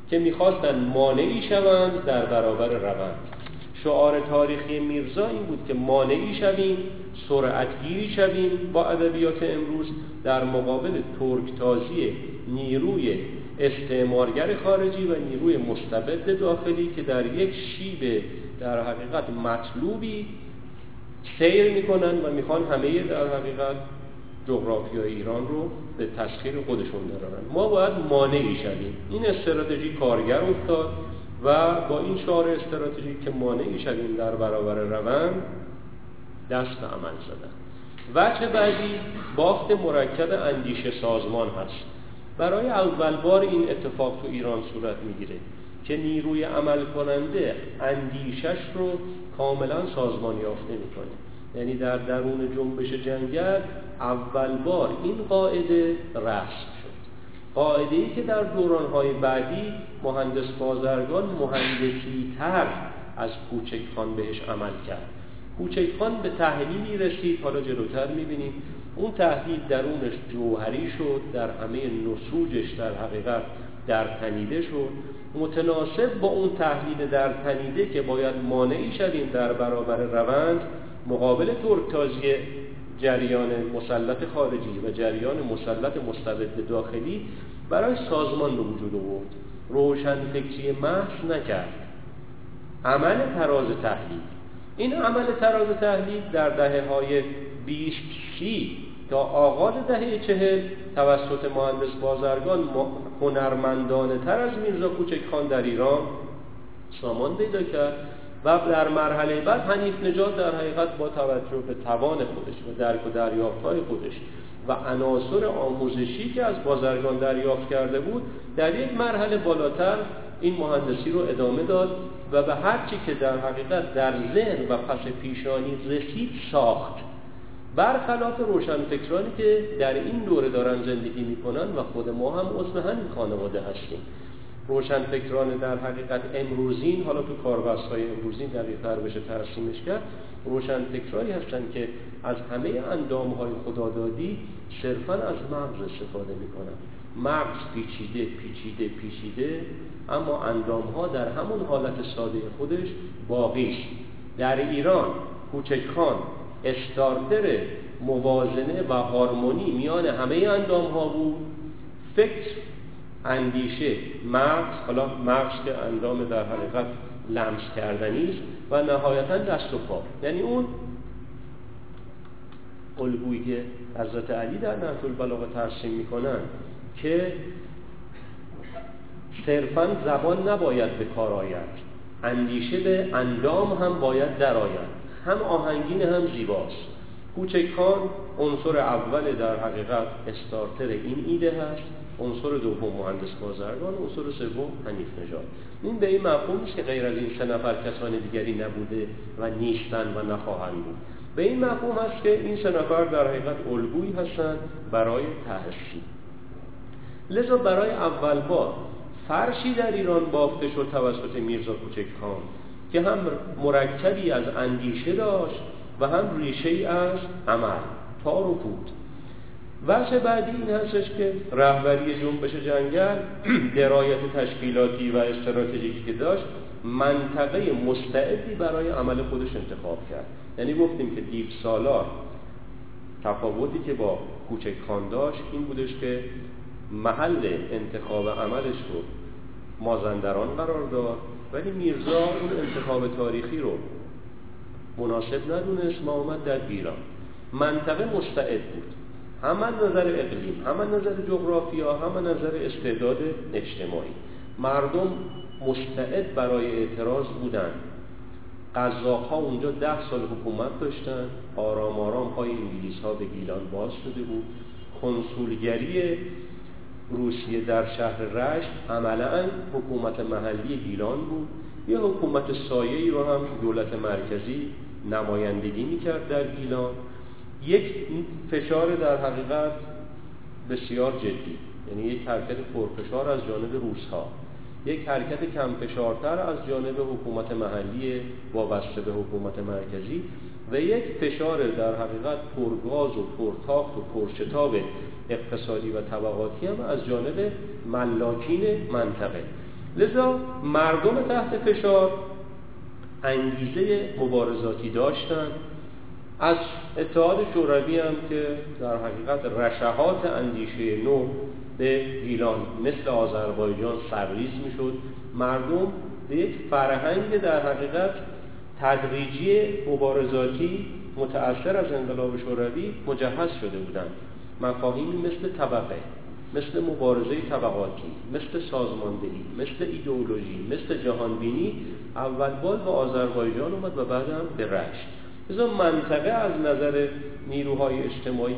که می‌خواستن مانعی شوند در برابر روند. شعار تاریخی میرزا این بود که مانعی شویم سرعتگیری شویم با ادبیات امروز در مقابل ترکتازی نیروی استعمارگر خارجی و نیروی مستبد داخلی که در یک شیب در حقیقت مطلوبی سیر می‌کنن و می‌خوان همه در حقیقت جغرافیای ایران رو به تسخیر خودشون درارن ما باید مانعی شویم. این استراتژی کارگر افتاد و با این شعار استراتژی که مانعی شویم در برابر روند دست به عمل زدن. وجه بعدی بافت مرکب اندیشه سازمان هست. برای اول بار این اتفاق تو ایران صورت می‌گیره. که نیروی عمل کننده اندیشش رو کاملا سازمان یافته می‌کنه. یعنی در درون جنبش جنگل اول بار این قاعده رسم شد. قاعده ای که در دورانهای بعدی مهندس بازرگان مهندسی تر از کوچکخان بهش عمل کرد. کوچکخان به تحلیلی رسید حالا جلوتر می‌بینیم. اون تحلیل درونش جوهری شد در همه نسوجش در حقیقت در تنیده شد. متناسب با اون تحلیل در تنیده که باید مانعی شدیم در برابر روند مقابل ترکتازی جریان مسلط خارجی و جریان مسلط مستبد داخلی برای سازمان به وجود آورد. روشن فکری محض نکرد. عمل تراز تحلیل. این عمل تراز تحلیل در دهه های 20 تا آغاز دهه چهل توسط مهندس بازرگان هنرمندانه تر از میرزا کوچک خان در ایران سامان پیدا کرد و در مرحله بعد حنیف نجات در حقیقت با توجه به توان خودش و درک و دریافتهای خودش و عناصر آموزشی که از بازرگان دریافت کرده بود در یک مرحله بالاتر این مهندسی رو ادامه داد و به هر چی که در حقیقت در ذهن و پس پیشانی رسید ساخت. برخلاف روشنفکرانی که در این دوره دارن زندگی می‌کنن و خود ما هم عضو همین خانواده هستیم. روشنفکران در حقیقت امروزین حالا تو کاربست های امروزین دقیقتر بشه ترسیمش کرد روشنفکرانی هستن که از همه اندام های خدادادی صرفا از مغز استفاده می‌کنن. مغز پیچیده پیچیده پیچیده اما اندام ها در همون حالت ساده خودش باقی در ایران کوچکخان استارتر موازنه و هارمونی میان همه اندام ها بود. فکر اندیشه مغز حالا مغز که اندام در حقیقت لمس کردنی است و نهایتا دست و پا. یعنی اون الگویی که حضرت علی در نهج البلاغه ترسیم می‌کنن که صرفا زبان نباید به کار آید. اندیشه به اندام هم باید درآید هم آهنگین هم زیباست. کوچکان عنصر اول در حقیقت استارتر این ایده هست. عنصر دوم مهندس بازرگان عنصر سوم حنیف نژاد. این به این مفهوم نیست که غیر از این سه نفر کسان دیگری نبوده و نیستن و نخواهند بود. به این مفهوم هست که این سه نفر در حقیقت الگویی هستند برای تحصیل. لذا برای اول بار فرشی در ایران بافته شد توسط میرزا کوچک خان که هم مرکبی از اندیشه داشت و هم ریشه از عمل. تار و پود وجه بعدی این هستش که رهبری جنبش جنگل درایت تشکیلاتی و استراتژیکی که داشت منطقه مستعدی برای عمل خودش انتخاب کرد. یعنی گفتیم که دیو سالار تفاوتی که با کوچک خان داشت این بودش که محل انتخاب عملش رو مازندران قرار داد. ولی میرزا اون انتخاب تاریخی رو مناسب ندونست ما اومد در گیران منطقه مستعد بود. هم نظر اقلیم هم نظر جغرافیا هم نظر استعداد اجتماعی. مردم مستعد برای اعتراض بودن. قضاها اونجا ده سال حکومت داشتن. آرام آرام های انگلیس ها به گیلان باز شده بود. کنسولگری روسیه در شهر رشت عملا حکومت محلی گیلان بود. یه حکومت سایه رو هم دولت مرکزی نمایندگی می‌کرد در گیلان یک فشار در حقیقت بسیار جدی یعنی یک حرکت پرفشار از جانب روسها. یک حرکت کم فشارتر از جانب حکومت محلی وابسته به حکومت مرکزی. و یک فشار در حقیقت پرگاز و پرتاخت و پرشتاب اقتصادی و طبقاتی هم از جانب ملاکین منطقه. لذا مردم تحت فشار انگیزه مبارزاتی داشتند از اتحاد شوروی هم که در حقیقت رشهات اندیشه نو به گیلان مثل آذربایجان سرریز می‌شد مردم به یک فرهنگ در حقیقت تدریجی مبارزاتی متأثر از انقلاب شوروی مجهز شده بودند. مفاهیمی مثل طبقه مثل مبارزه طبقاتی مثل سازماندهی مثل ایدئولوژی مثل جهانبینی اول بال به آذربایجان اومد و بعدم به رشت. لذا منطقه از نظر نیروهای اجتماعی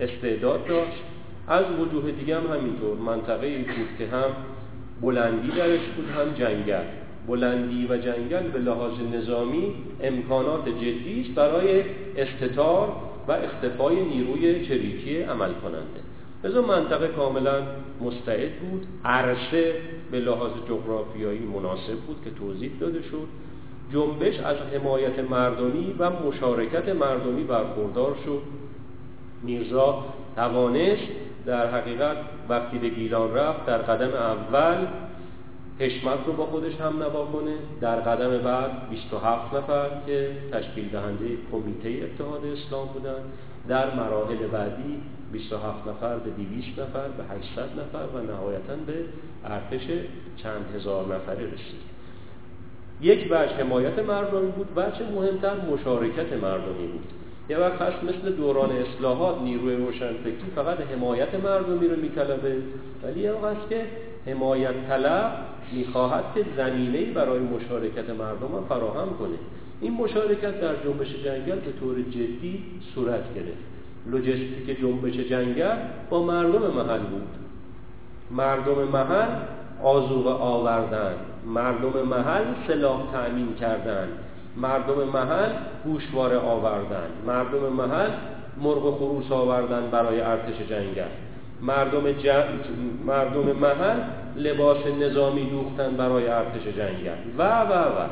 استعداد داشت. از وجوه دیگه هم همینطور منطقه بود که هم بلندی درش بود هم جنگل. بلندی و جنگل به لحاظ نظامی امکانات جدی است برای استتار و اختفای نیروی چریکی عمل کننده لذا منطقه کاملا مستعد بود. عرصه به لحاظ جغرافیایی مناسب بود که توضیح داده شد. جنبش از حمایت مردمی و مشارکت مردمی برخوردار شد. میرزا توانست در حقیقت وقتی به گیلان رفت در قدم اول حشمت رو با خودش هم نوا کنه. در قدم بعد 27 نفر که تشکیل دهنده کمیته اتحاد اسلام بودن. در مراحل بعدی 27 نفر به 200 نفر به 800 نفر و نهایتا به ارتش چند هزار نفره رسید. یک بچه حمایت مردمی بود. بچه مهمتر مشارکت مردمی بود. یه وقت هست مثل دوران اصلاحات نیروی روشنفکری فقط حمایت مردمی رو میطلبه. ولی یه وقت که حمایت طلب می‌خواهد که زمینه برای مشارکت مردم هم فراهم کنه. این مشارکت در جنبش جنگل به طور جدی صورت گرفت. لوجستیک جنبش جنگل با مردم محل بود. مردم محل آزوغ آوردن مردم محل سلاح تأمین کردن مردم محل گوشواره آوردن مردم محل مرغ و خروس آوردن برای ارتش جنگل. مردم, مردم محل لباس نظامی دوختن برای ارتش جنگل. و و و.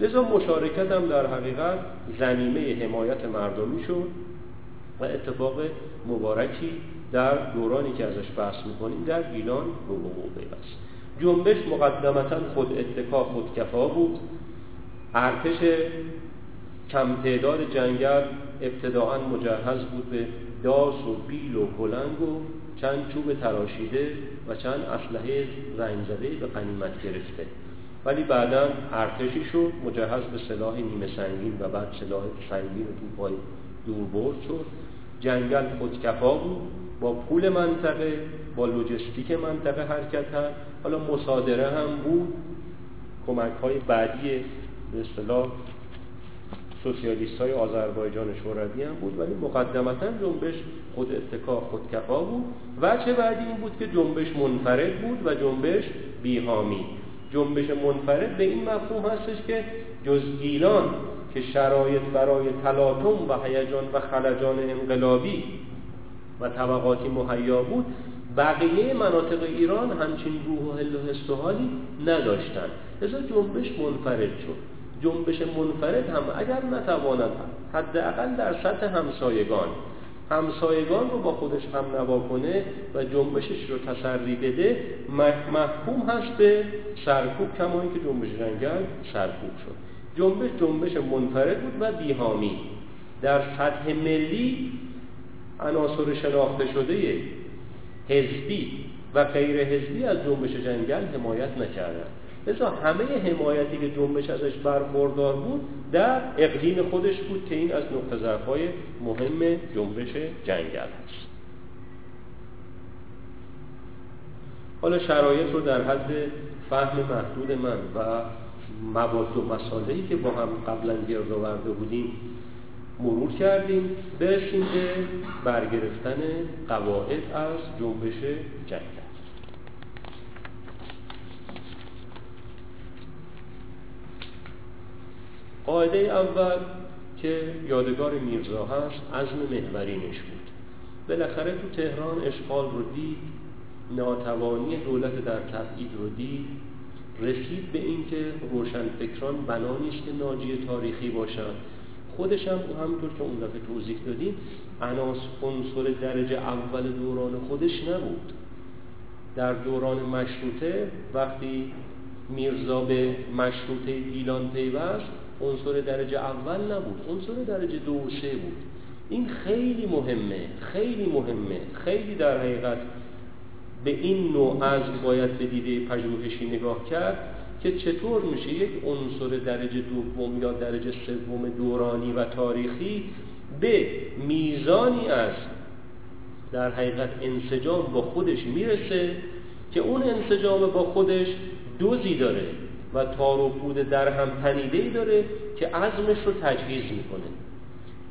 لذا مشارکت هم در حقیقت زمینه حمایت مردمی شد و اتفاق مبارکی در دورانی که ازش بحث می‌کنیم در گیلان وقوع پیوست جنبش مقدمتا خود اتکا خود کفا بود. ارتش کم تعداد جنگل ابتداعا مجهز بود به داس و بیل و کلنگ و چند چوب تراشیده و چند اسلحه زنگ زده به قنیمت گرفته. ولی بعدا ارتشی شد مجهز به سلاح نیمه سنگین و بعد سلاح سنگین و توپای برد شد. جنگل خودکفا بود. با پول منطقه با لوجستیک منطقه حرکت هم حالا مصادره هم بود. کمک های بعدی به اصطلاح سوسیالیست های آذربایجان شوروی هم بود ولی مقدمتا جنبش خود اتکا خودکفا بود. و چه بعدی این بود که جنبش منفرد بود و جنبش بیهامی جنبش منفرد به این مفهوم هستش که جز گیلان که شرایط برای تلاطم و هیجان و خلجان انقلابی و طبقاتی مهیا بود بقیه مناطق ایران همچین روح و حل و حس و حالی نداشتن لذا جنبش منفرد شد. جنبش منفرد هم اگر نتواند حداقل در سطح همسایگان همسایگان رو با خودش هم نوا کنه و جنبشش رو تسری بده محکوم هست به سرکوب کما که جنبش جنگل سرکوب شد. جنبش جنبش منفرد بود و بیهامی در سطح ملی عناصر شناخته شده حزبی و غیر حزبی از جنبش جنگل حمایت نکردند. لذا همه حمایتی که جنبش ازش برخوردار بود در اقلیم خودش بود که این از نقطه ضعف‌های مهم جنبش جنگل است. حالا شرایط رو در حد فهم محدود من و مواد و مسائلی که با هم قبلا گرد آورده بودیم مرور کردیم برسیم به برگرفتن قواعد از جنبش جنگل قاعده اول که یادگار میرزا هست عزم محورینش بود. بالاخره تو تهران اشغال رو دید ناتوانی دولت در تبعید رو دید رسید به اینکه روشنفکران بنا نیست که ناجی تاریخی باشند خودش هم همونطور که اون دفعه توضیح دادیم عنصر درجه اول دوران خودش نبود. در دوران مشروطه وقتی میرزا به مشروطه گیلان پیوست عنصر درجه اول نبود عنصر درجه دو و سه بود. این خیلی مهمه خیلی مهمه. خیلی در حقیقت به این نوع از باید به دیده پژوهشی نگاه کرد که چطور میشه یک عنصر درجه دوم یا درجه سوم دورانی و تاریخی به میزانی از در حقیقت انسجام با خودش می‌رسه که اون انسجام با خودش دوزی داره. و تار و پود در هم تنیده داره که عزمش رو تجهیز می‌کنه.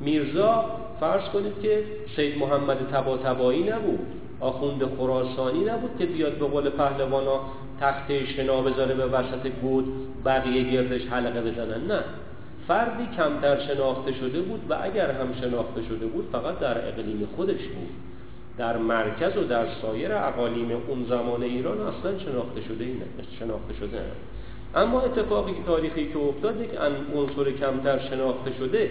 میرزا فرض کنید که سید محمد تبا تبایی نبود آخوند خراسانی نبود که بیاد به قول پهلوانا تخته شنا بذاره به وسط گود بقیه گردش حلقه بزنن. نه. فردی کمتر شناخته شده بود و اگر هم شناخته شده بود فقط در اقلیم خودش بود. در مرکز و در سایر اقالیم اون زمان ایران اصلا شناخته شده نه شناخته شده. نه. اما اتفاقی تاریخی که افتاد یک عنصر کمتر شناخته شده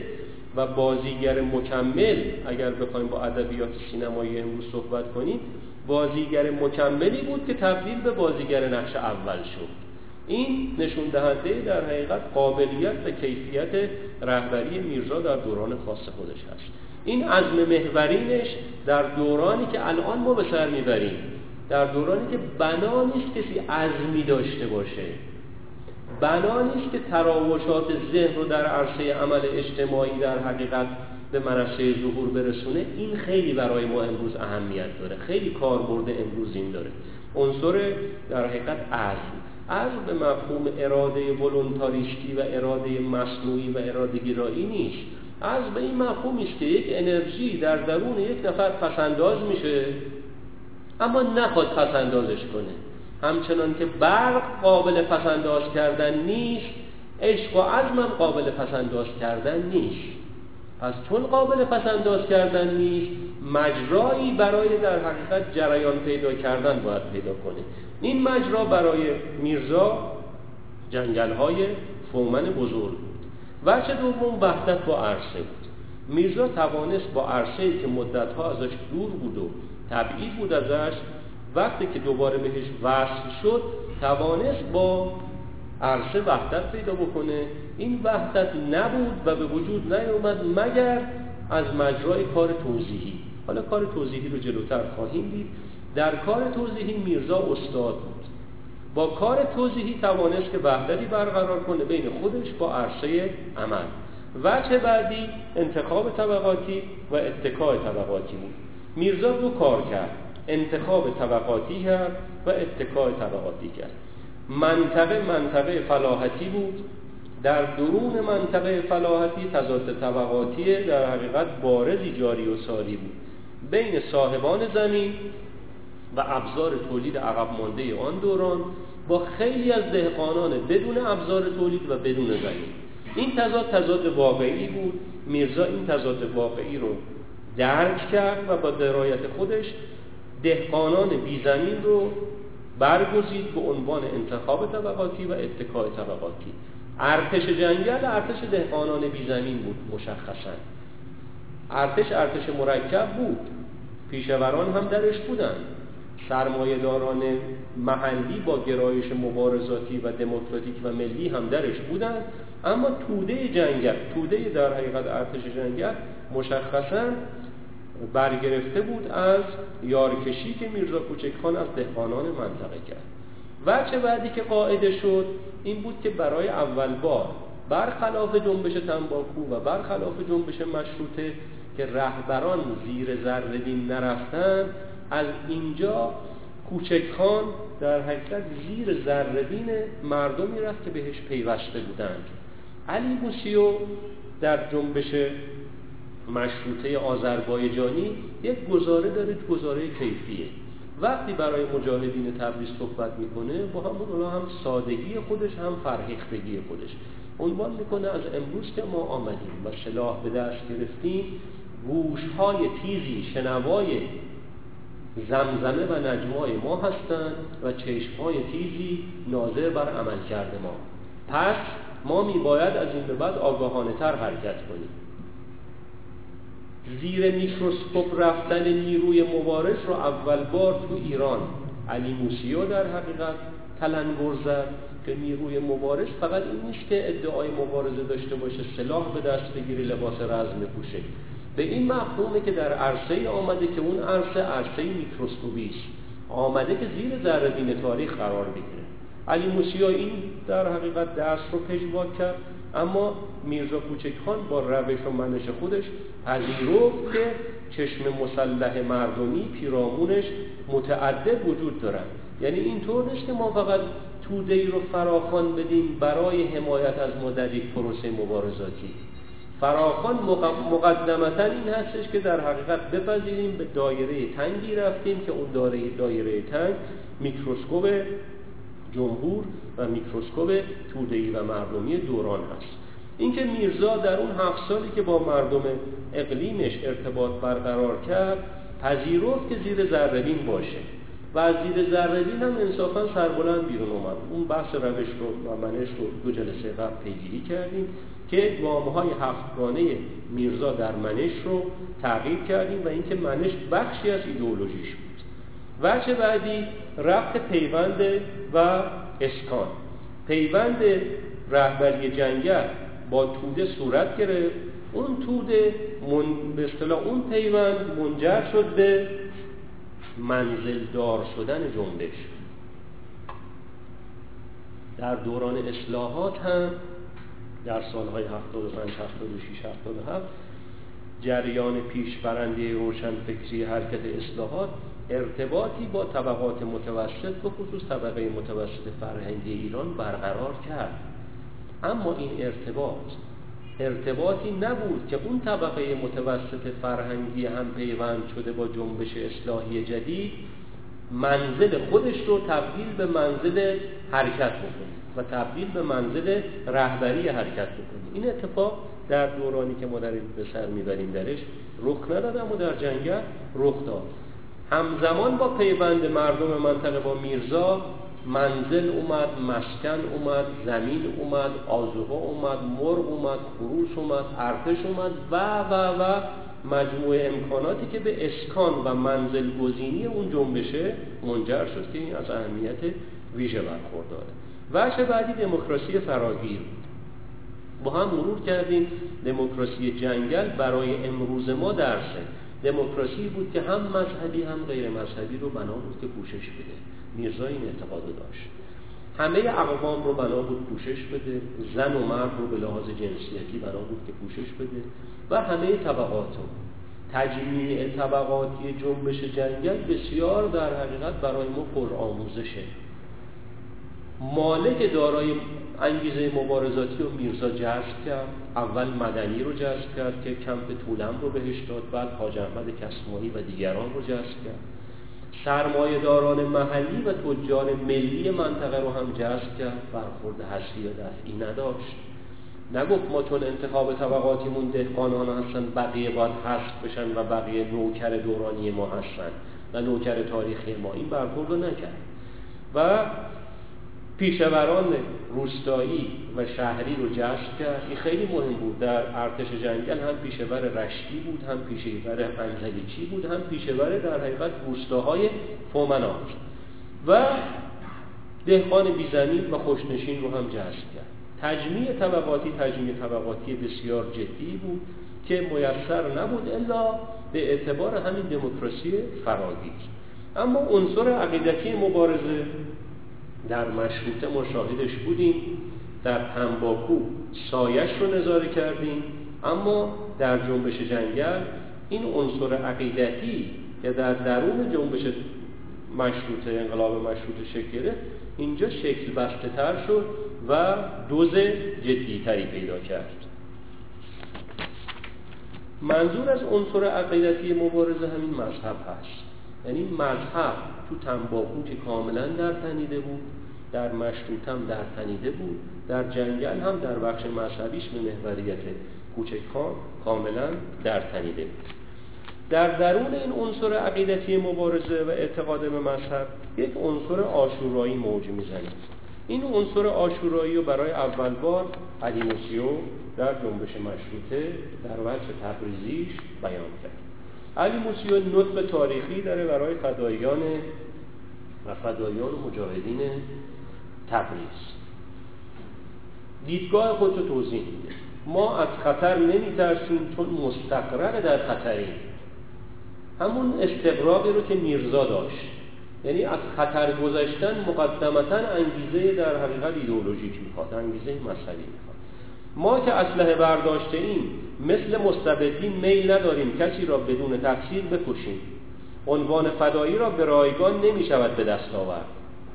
و بازیگر مکمل اگر بخوایم با ادبیات سینمایی امروز صحبت کنیم بازیگر مکملی بود که تبدیل به بازیگر نقش اول شد. این نشون دهنده در حقیقت قابلیت و کیفیت رهبری میرزا در دوران خاص خودش هست. این عزم محورینش در دورانی که الان ما به سر می‌بریم در دورانی که بنا نیست کسی عزمی داشته باشه. بنا نیست که تراوشات ذهن رو در عرصه عمل اجتماعی در حقیقت به منصه ظهور برسونه این خیلی برای ما امروز اهمیت داره. خیلی کاربرد امروز این داره. عنصر در حقیقت عزم. عزم به مفهوم اراده ولونتاریستی و اراده مصنوعی و اراده گرایی نیست. از به این مفهوم است که یک انرژی در درون یک نفر پسنداز میشه اما نخواد پسندازش کنه. همچنان که برق قابل پسنداز کردن نیست عشق و عزمم قابل پسنداز کردن نیست. پس چون قابل پسنداز کردن نیست مجرایی برای در حقیقت جریان پیدا کردن باید پیدا کنه. این مجرا برای میرزا جنگل های فومن بزرگ بود. وجه دوم وحدت با عرصه بود. میرزا توانست با عرصه که مدتها ازش دور بود و تبعید بود ازش وقتی که دوباره بهش وصل شد توانست با عرصه وحدت پیدا بکنه. این وحدت نبود و به وجود نیومد مگر از مجرای کار توضیحی. حالا کار توضیحی رو جلوتر خواهیم دید. در کار توضیحی میرزا استاد بود. با کار توضیحی توانست که وحدتی برقرار کنه بین خودش با عرصه عمل. وجه بعدی انتخاب طبقاتی و اتکاع طبقاتی بود. میرزا دو کار کرد. انتخاب طبقاتی کرد و اتکاع طبقاتی کرد منطقه منطقه فلاحتی بود. در درون منطقه فلاحتی تضاد طبقاتی در حقیقت بارزی جاری و ساری بود. بین صاحبان زمین و ابزار تولید عقب مانده آن دوران با خیلی از دهقانان بدون ابزار تولید و بدون زمین. این تضاد تضاد واقعی بود. میرزا این تضاد واقعی رو درک کرد و با درایت خودش دهقانان بیزمین رو برگزید به عنوان انتخاب طبقاتی و اتکاع طبقاتی. ارتش جنگل ارتش دهقانان بیزمین بود مشخصا. ارتش ارتش مرکب بود. پیشوران هم درش بودند سرمایهداران محلی با گرایش مبارزاتی و دموکراتیک و ملی هم درش بودند اما توده جنگل توده در حقیقت ارتش جنگل مشخصا برگرفته بود از یارکشی که میرزا کوچکخان از دهقانان منطقه کرد. وچه بعدی که قاعده شد این بود که برای اول بار برخلاف جنبش تنباکو و برخلاف جنبش مشروطه که رهبران زیر زردین نرفتن از اینجا کوچکخان در حقیقت زیر زردین مردمی رفت که بهش پیوسته بودند. علی موسیو در جنبش مشروطه آذربایجانی یک گزاره داره گزاره کیفیه. وقتی برای مجاهدین تبریز صحبت می‌کنه با همون اونا هم سادگی خودش هم فرهیختگی خودش. عنوان می‌کنه از امروز که ما آمدیم و سلاح به دست گرفتیم. گوشهای تیزی شنوای زمزمه و نجمای ما هستند و چشمهای تیزی ناظر بر عمل کرده ما. پس ما میباید از این به بعد آگاهانه تر حرکت کنیم. زیر میکروسکوپ رفتن نیروی مبارز رو اول بار تو ایران. علی موسیو در حقیقت تلنگر زد که نیروی مبارز فقط این نیست که ادعای مبارزه داشته باشه سلاح به دست بگیره لباس رزم بپوشه به این مفهومه که در عرصه آمده که اون عرصه عرصه میکروسکوپی است. آمده که زیر ذره تاریخ قرار بگیره. علی موسیا این در حقیقت دست رو پژواک کرد. اما میرزا کوچکخان با روش و منش خودش پذیرفت که چشم مسلح مردمی پیرامونش متعدد وجود دارن یعنی اینطور نیست که ما فقط توده ای رو فراخوان بدیم برای حمایت از ما در یک پروسه مبارزاتی. فراخان مقدمتا این هستش که در حقیقت بپذیریم به دایره تنگی رفتیم که اون دایره, دایره تنگ میکروسکوپ جمهور و میکروسکوپ تودهی و مردمی دوران هست اینکه میرزا در اون هفت سالی که با مردم اقلیمش ارتباط برقرار کرد پذیرفت که زیر زربین باشه. و از زیر زربین هم انصافا سربلند بیرون اومد. اون بحث روش رو و منش رو دو جلسه قبل پیگیری کردیم که گام های هفتگانه میرزا در منش رو تغییر کردیم و اینکه منش بخشی از ایدئولوژیش بود. وجه بعدی رفت پیوند و اسکان پیوند رهبری جنگل با توده صورت گرفت. اون توده من... به اصطلاح اون پیوند منجر شد به منزلدار شدن جنبش. در دوران اصلاحات هم در سالهای 75 76 77 جریان پیشبرنده روشنفکری حرکت اصلاحات ارتباطی با طبقات متوسط به خصوص طبقه متوسط فرهنگی ایران برقرار کرد. اما این ارتباط ارتباطی نبود که اون طبقه متوسط فرهنگی هم پیوند شده با جنبش اصلاحی جدید منزل خودش رو تبدیل به منزل حرکت بکنه و تبدیل به منزل رهبری حرکت بکنه. این اتفاق در دورانی که ما در به سر می‌بریم درش رخ نداد اما در جنگل رخ داد. همزمان با پیوند مردم منطقه با میرزا منزل اومد مسکن اومد زمین اومد آزوها اومد مرغ اومد خروس اومد ارتش اومد و و و مجموعه امکاناتی که به اسکان و منزل گزینی اون جنبشه منجر شد که این از اهمیت ویژه برخورداره. وجه بعدی دموکراسی فراگیر با هم مرور کردیم. دموکراسی جنگل برای امروز ما درسه. دموکراسی بود که هم مذهبی هم غیر مذهبی رو بنا بود که پوشش بده. میرزا این اعتقاد داشت. همه اقوام رو بنا بود پوشش بده. زن و مرد رو به لحاظ جنسیتی بنا بود که پوشش بده. و همه طبقات رو. تجمیع طبقاتی جنبش جنگل بسیار در حقیقت برای ما پر آموزشه مالک دارای انگیزه مبارزاتی رو میرزا جذب کرد. اول مدنی رو جذب کرد که کمپ طولم رو بهش داد بعد حاج احمد کسمانی و دیگران رو جذب کرد. سرمایه داران محلی و تجار ملی منطقه رو هم جذب کرد. برخورد حسی و دفعی نداشت. نگفت ما چون انتخاب طبقاتیمون دهقانان هستن بقیه باید حذف بشن و بقیه نوکر دورانی ما هستن و نوکر تاریخی ما. این برخورد رو نکرد. و پیشوران روستایی و شهری رو جذب کرد. این خیلی مهم بود. در ارتش جنگل هم پیشور رشتی بود هم پیشور انزلیچی بود هم پیشور در حقیقت روستاهای فومنات و دهقان بیزمین و خوشنشین رو هم جذب کرد. تجمیع طبقاتی تجمیع طبقاتی بسیار جدی بود که میسر نبود الا به اعتبار همین دموکراسی فراگیر. اما عنصر عقیدتی مبارزه در مشروطه مشاهدش بودیم در تنباکو سایش رو نظاره کردیم اما در جنبش جنگل این عنصر عقیدتی که در درون جنبش مشروطه انقلاب مشروطه شکل گرفت اینجا شکل بسته تر شد و دوز تری پیدا کرد. منظور از عنصر عقیدتی مبارزه همین مذهب هست. یعنی مذهب تو تنباکو که کاملا در تنیده بود در مشروط در تنیده بود در جنگل هم در بخش مذهبیش به محوریت کوچکان کاملا در تنیده بود. در درون این عنصر عقیدتی مبارزه و اعتقاد به مذهب یک عنصر آشورایی موج می‌زنه. این عنصر آشورایی رو برای اول بار علی در جنبش مشروطه در وجه تبریزیش بیان کرد. علی موسیو نطق تاریخی داره برای فدایان و فدایان و مجاهدین تبریز. دیدگاه خودشو توضیح میده. ما از خطر نمیترسیم چون مستقرر در خطریم. همون استقراقی رو که میرزا داشت. یعنی از خطر گذشتن مقدمتا انگیزه در حقیقت ایدئولوژیک می‌خواد انگیزه مذهبی می‌خواد. ما که اسلحه برداشته ایم مثل مستبدین میل نداریم کسی را بدون تقصیر بکشیم. عنوان فدایی را به رایگان نمی شود به دست آورد.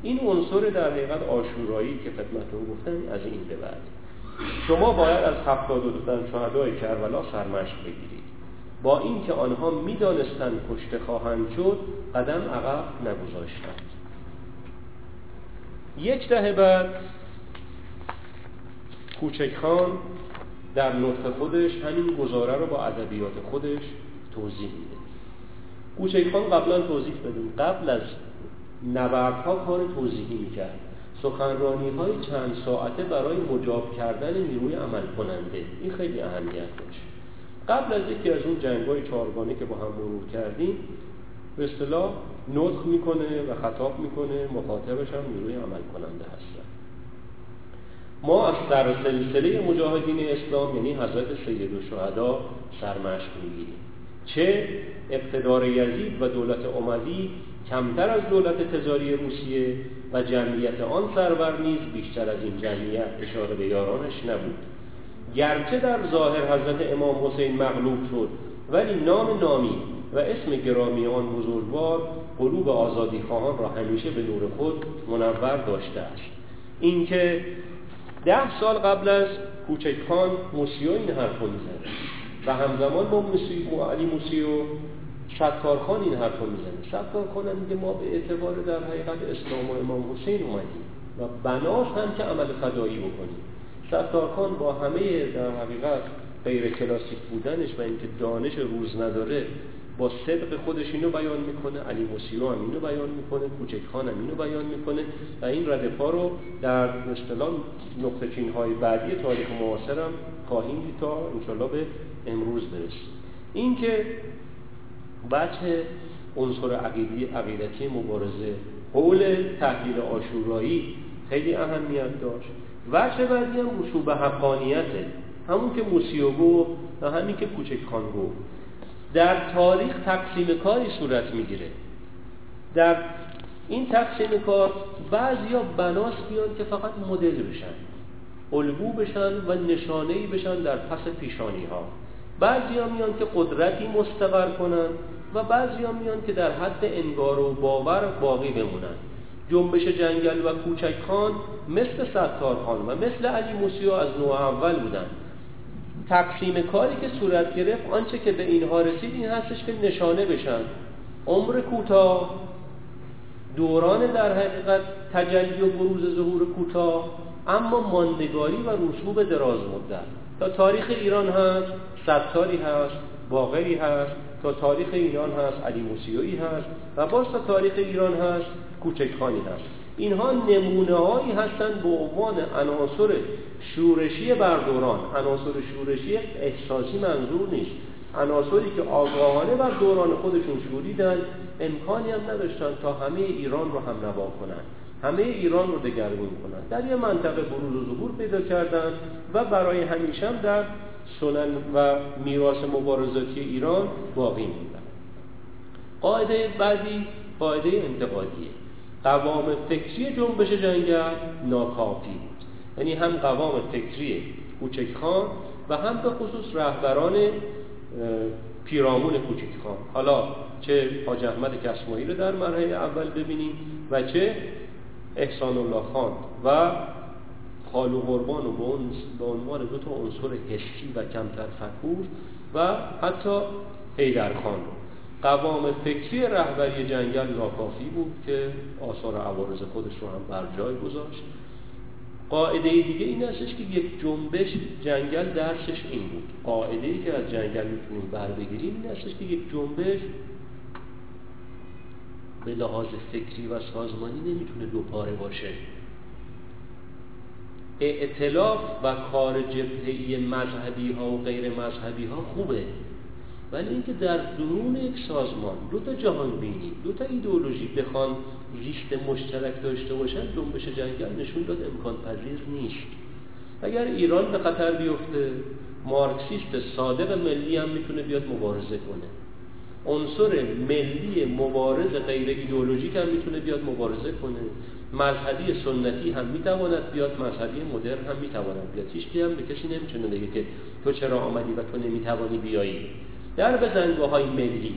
این عنصر در حقیقت آشورایی که خدمتتون گفتم از این به بعد. شما باید از هفتاد و دو شهدای کربلا سرمشق بگیرید. با اینکه آنها می‌دانستند کشته خواهند شد قدم عقب نگذاشتند. یک دهه بعد کوچک خان در نطق خودش همین گزاره رو با ادبیات خودش توضیح میده. کوچک خان قبلا توضیح بدیم قبل از نبردها کار توضیحی می‌کرد. سخنرانی های چند ساعته برای مجاب کردن نیروی عمل کننده این خیلی اهمیت داشت. قبل از یکی از اون جنگ های چارگانه که با هم مرور کردیم به اصطلاح نطق می‌کنه و خطاب می‌کنه. مخاطبش هم نیروی عمل کننده هستن ما از در سلسله مجاهدین اسلام یعنی حضرت سید الشهدا سرمشق می‌گیریم. چه؟ اقتدار یزید و دولت اموی کمتر از دولت تزاری روسیه و جمعیت آن سرور نیز بیشتر از این جمعیت اشاره به یارانش نبود. گرچه در ظاهر حضرت امام حسین مغلوب شد ولی نام نامی و اسم گرامی آن بزرگوار قلوب آزادی خواهان را همیشه به نور خود منور داشته است. اینکه ده سال قبل از کوچک خان موسیو این حرف رو می‌زنه. و همزمان با موسیو علی موسیو ستار خان این حرف رو می‌زنه خان میگه ما به اعتبار در حقیقت اسلام و امام حسین اومدیم و بناس هم که عمل فدایی بکنیم. ستار خان با همه در حقیقت غیر کلاسیک بودنش و اینکه دانش روز نداره با صدق خودش اینو بیان می‌کنه علی موسیو هم اینو بیان می‌کنه کوچک خان هم اینو بیان می‌کنه و این ردفا رو در اصطلاح نقطه چین های بعدی تاریخ معاصر هم خواهیم دید تا انشالله به امروز برسیم. این که بچه عنصر عقیدی عقیدتی مبارزه قول تحلیل آشورایی خیلی اهمیت داشت. وجه بعدی هم رسوب حقانیته. همون که موسیو گفت و همین که کوچک خان گفت. در تاریخ تقسیم کاری صورت می‌گیره. در این تقسیم کار بعضیا بناس بیان که فقط مدل بشن الگو بشن و نشانه بشن در پس پیشانی ها بعضیا میان که قدرتی مستقر کنن و بعضیا میان که در حد انگار و باور باقی بمونن. جنبش جنگل و کوچک خان مثل ستار خان و مثل علی موسیو از نوع اول بودن. تقسیم کاری که صورت گرفت آنچه که به اینها رسید این هستش که نشانه بشن. عمر کوتاه دوران در حقیقت تجلی و بروز ظهور کوتاه اما ماندگاری و رسوب دراز مدت. تا تاریخ ایران هست ستاری هست باقری هست. تا تاریخ ایران هست علی موسیوی هست. و باز تا تاریخ ایران هست کوچکخانی هست. اینها نمونه هایی هستند به عنوان عناصر شورشی بر دوران. عناصر شورشی احساسی منظور نیست. عناصری که آگاهانه بر دوران خودشون شوریدن امکانی هم نداشتن تا همه ایران رو هم نوا کنن. همه ایران رو دگرگون کنن. در یه منطقه بروز و ظهور پیدا کردن و برای همیشه هم در سنن و میراث مبارزاتی ایران باقی موندن. قاعده بعدی قاعده انتقادیه. قوام فکری جنبش جنگل ناکافی بود یعنی هم قوام فکری کوچک خان و هم به خصوص رهبران پیرامون کوچک خان. حالا چه حاج احمد کسمایی رو در مرحله اول ببینیم و چه احسان الله خان و خالو قربان و به عنوان دو تا عنصر حسی و کمتر فکور و حتی حیدر خان رو. قوام فکری رهبری جنگل ناکافی بود که آثار عوارض خودش رو هم بر جای گذاشت. قاعده دیگه این هستش که یک جنبش جنگل درسش این بود. قاعده ای که از جنگل می‌تونیم بر بگیریم این هستش که یک جنبش به لحاظ فکری و سازمانی نمی‌تونه دو پاره باشه. اعتلاف و کار جبهه‌ای مذهبی ها و غیر مذهبی ها خوبه. ولی اینکه در درون یک سازمان دو تا جهان بینی دو تا ایدئولوژی بخوان زیست مشترک داشته باشن جنبش جنگل نشون داد امکان پذیر نیست. اگر ایران به خطر بیفته مارکسیست صادق ملی هم می‌تونه بیاد مبارزه کنه. عنصر ملی مبارز غیر ایدئولوژیک هم می‌تونه بیاد مبارزه کنه. مذهبی سنتی هم می‌تواند بیاد مذهبی مدرن هم می‌تواند بیاد. هیچ هم به کسی نمی‌تونه بگه که تو چرا آمدی و تو نمی‌توانی بیایی. در بزنگاه های ملی.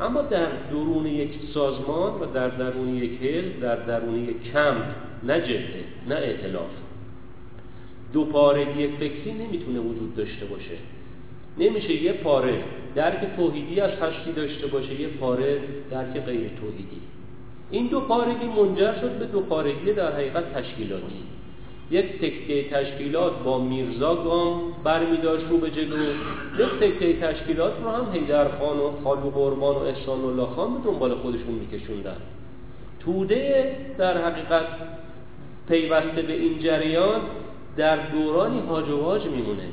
اما در درون یک سازمان و در درون یک حزب در درون یک کمپ نه جبهه نه اعتلاف دو پارگی فکری نمی‌تونه وجود داشته باشه. نمیشه یه پاره درک توحیدی از هستی داشته باشه یه پاره درک غیر توحیدی. این دو پارگی منجر شد به دو پارگی در حقیقت تشکیلاتی. یک تکه تشکیلات با میرزا گام برمیداشت رو به جلو. یک تکه تشکیلات رو هم حیدر خان و خالو قربان و احسان الله خان به دنبال خودشون میکشوندن. توده در حقیقت پیوسته به این جریان در دورانی هاج و واج میمونه.